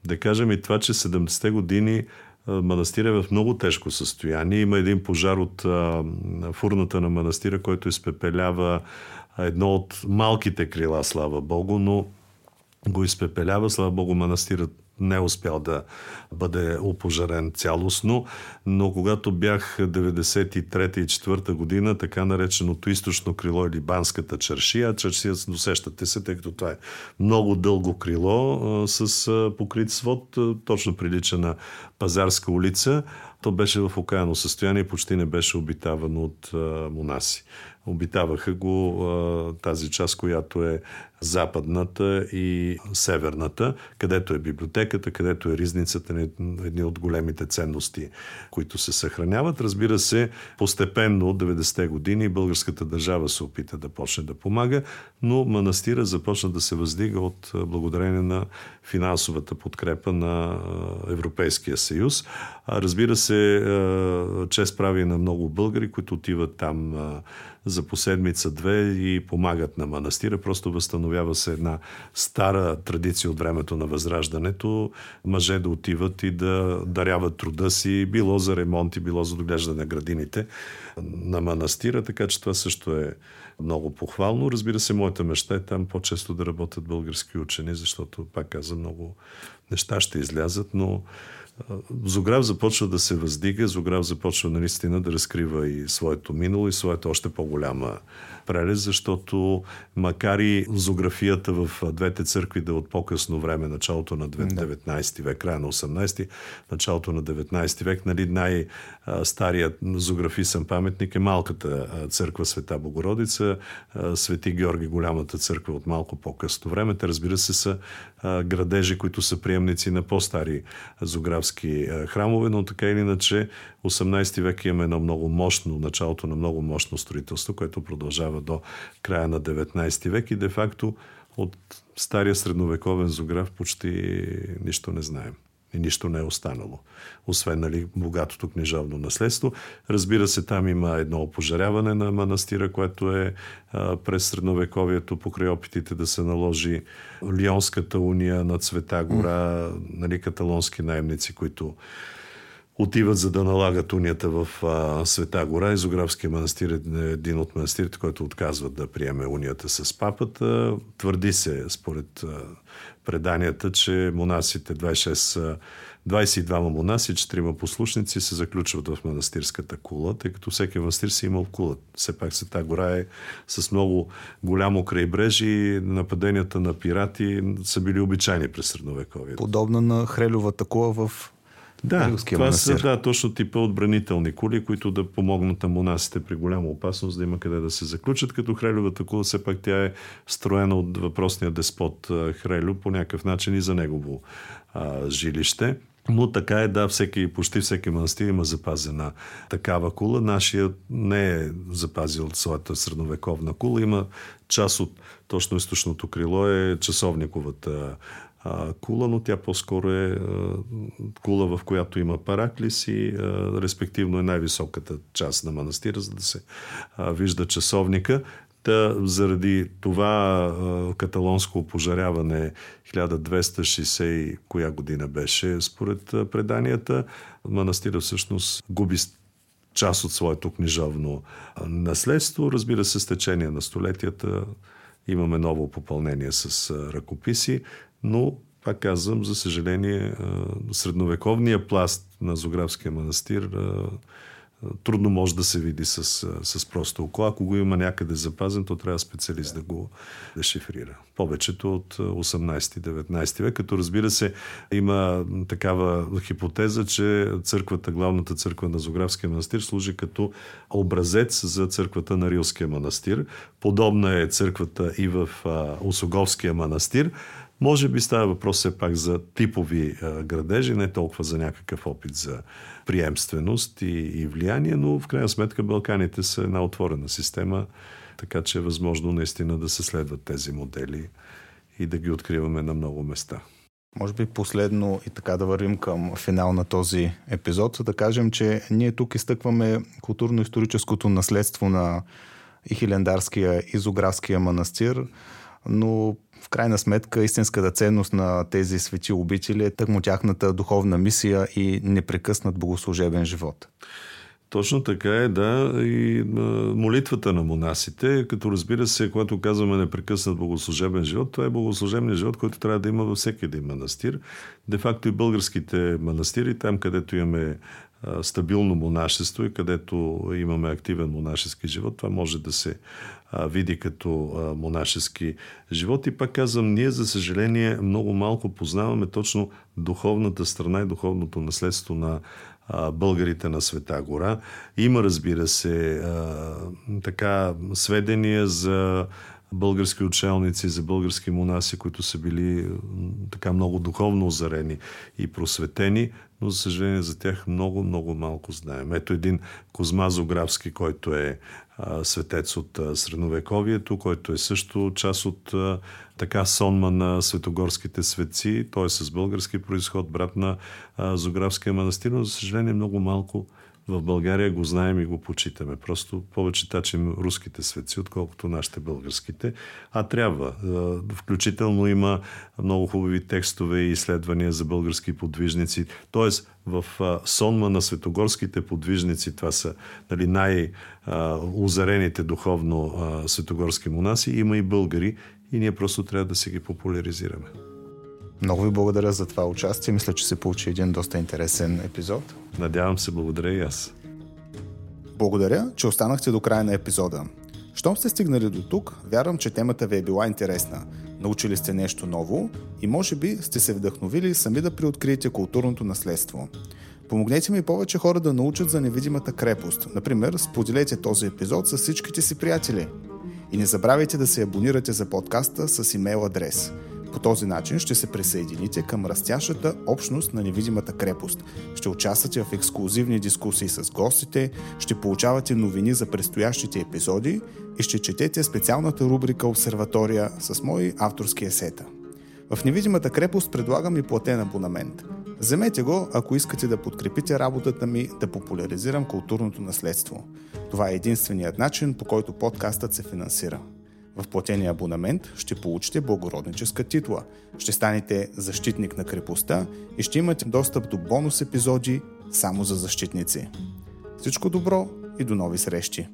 да кажем и това, че 70-те години манастира е в много тежко състояние. Има един пожар от фурната на манастира, който изпепелява едно от малките крила, слава Богу, но го изпепелява. Слава Богу, манастирът не е успял да бъде опожарен цялостно, но когато бях 93 и 4 година, така нареченото източно крило или банската чаршия, чаршия досещате се, тъй като това е много дълго крило с покрит свод, точно прилича на Пазарска улица, то беше в окаяно състояние почти не беше обитавано от монаси. Обитаваха го тази част, която е западната и северната, където е библиотеката, където е ризницата, едни от големите ценности, които се съхраняват. Разбира се, постепенно от 90-те години българската държава се опита да почне да помага, но манастира започна да се въздига от благодарение на финансовата подкрепа на Европейския съюз. Разбира се, чест прави на много българи, които отиват там за по седмица-две и помагат на манастира. Просто възстановява се една стара традиция от времето на Възраждането. Мъже да отиват и да даряват труда си, било за ремонти, било за доглеждане на градините на манастира, така че това също е много похвално. Разбира се, моята мечта е там по-често да работят български учени, защото, пак казвам, много неща ще излязат, но Зограф започва да се въздига, Зограф започва наистина да разкрива и своето минало и своята още по-голяма прелест, защото макар и зографията в двете църкви да е от по-късно време, началото на 19 век, края на 18, началото на 19 век, нали, най-старият зографисен паметник е малката църква Света Богородица, Свети Георги, голямата църква от малко по-късно време. Те, разбира се, са градежи, които са приемници на по-стари зографски храмове, но така или иначе 18 век имаме едно много мощно, началото на много мощно строителство, което продължава до края на 19 век и де-факто от стария средновековен зограф почти нищо не знаем. И нищо не е останало. Освен нали, богатото книжовно наследство. Разбира се, там има едно опожаряване на манастира, което е а, през средновековието, покрай опитите да се наложи Лионската уния на Цвета гора, нали, каталонски наемници, които отиват за да налагат унията в а, Света гора. Изографския манастир е един от манастирите, който отказват да приеме унията с папата. Твърди се, според а, преданията, че монасите, 26 22 монаси, 4 послушници се заключват в манастирската кула, тъй като всеки манастир си имал кула. Все пак Света гора е с много голямо крайбрежи. Нападенията на пирати са били обичайни през средновековието. Подобна на Хрелевата кула в да, това са да, точно типа отбранителни кули, които да помогнат на монасите при голяма опасност да има къде да се заключат, като Хрелевата кула все пак тя е строена от въпросния деспот Хрелю по някакъв начин и за негово а, жилище. Но така е, да, всеки, почти всеки манастир има запазена такава кула. Нашия не е запазил своята средновековна кула. Има част от точно източното крило е часовниковата кула, но тя по-скоро е кула, в която има параклис и респективно е най-високата част на манастира, за да се вижда часовника. Та, заради това каталонско опожаряване 1260 коя година беше, според преданията, манастира всъщност губи част от своето книжовно наследство. Разбира се, с течение на столетията имаме ново попълнение с ръкописи, но, пак казвам, за съжаление, средновековния пласт на Зографския манастир трудно може да се види с, с просто око. Ако го има някъде запазен, то трябва специалист да го дешифрира. Повечето от 18-19 век, като разбира се има такава хипотеза, че църквата, главната църква на Зографския манастир служи като образец за църквата на Рилския манастир. Подобна е църквата и в Осоговския манастир. Може би става въпрос все пак за типови а, градежи, не толкова за някакъв опит за приемственост и, и влияние, но в крайна сметка Балканите са една отворена система, така че е възможно наистина да се следват тези модели и да ги откриваме на много места. Може би последно и така да вървим към финал на този епизод, да кажем, че ние тук изтъкваме културно-историческото наследство на и Хилендарския и манастир, но в крайна сметка истинската ценност на тези свети обители е тъкмо тяхната духовна мисия и непрекъснат богослужебен живот. Точно така е, да. И молитвата на монасите, като разбира се, когато казваме непрекъснат богослужебен живот, това е богослужебният живот, който трябва да има във всеки един манастир. Де факто и българските манастири, там където имаме стабилно монашество и където имаме активен монашески живот, това може да се види като монашески живот. И пак казвам, ние, за съжаление, много малко познаваме точно духовната страна и духовното наследство на българите на Света гора. Има, разбира се, така сведения за български учелници, за български монаси, които са били така много духовно озарени и просветени, но за съжаление за тях много, много малко знаем. Ето един Козма Зографски, който е светец от средновековието, който е също част от така сонма на светогорските светци. Той е с български происход, брат на Зографския манастир, но за съжаление много малко в България го знаем и го почитаме. Просто повече тачим руските светци, отколкото нашите българските. А трябва. Включително има много хубави текстове и изследвания за български подвижници. Тоест, в сонма на светогорските подвижници, това са нали, най-озарените духовно светогорски монаси, има и българи и ние просто трябва да си ги популяризираме. Много ви благодаря за това участие. Мисля, че се получи един доста интересен епизод. Надявам се, благодаря и аз. Благодаря, че останахте до края на епизода. Щом сте стигнали до тук, вярвам, че темата ви е била интересна. Научили сте нещо ново и може би сте се вдъхновили сами да приоткриете културното наследство. Помогнете ми повече хора да научат за невидимата крепост. Например, споделете този епизод с всичките си приятели. И не забравяйте да се абонирате за подкаста с имейл адрес – по този начин ще се присъедините към растящата общност на невидимата крепост. Ще участвате в ексклюзивни дискусии с гостите, ще получавате новини за предстоящите епизоди и ще четете специалната рубрика Обсерватория с мои авторски есета. В невидимата крепост предлагам и платен абонамент. Вземете го, ако искате да подкрепите работата ми да популяризирам културното наследство. Това е единственият начин, по който подкастът се финансира. В платения абонамент ще получите благородническа титла, ще станете защитник на крепостта и ще имате достъп до бонус епизоди само за защитници. Всичко добро и до нови срещи!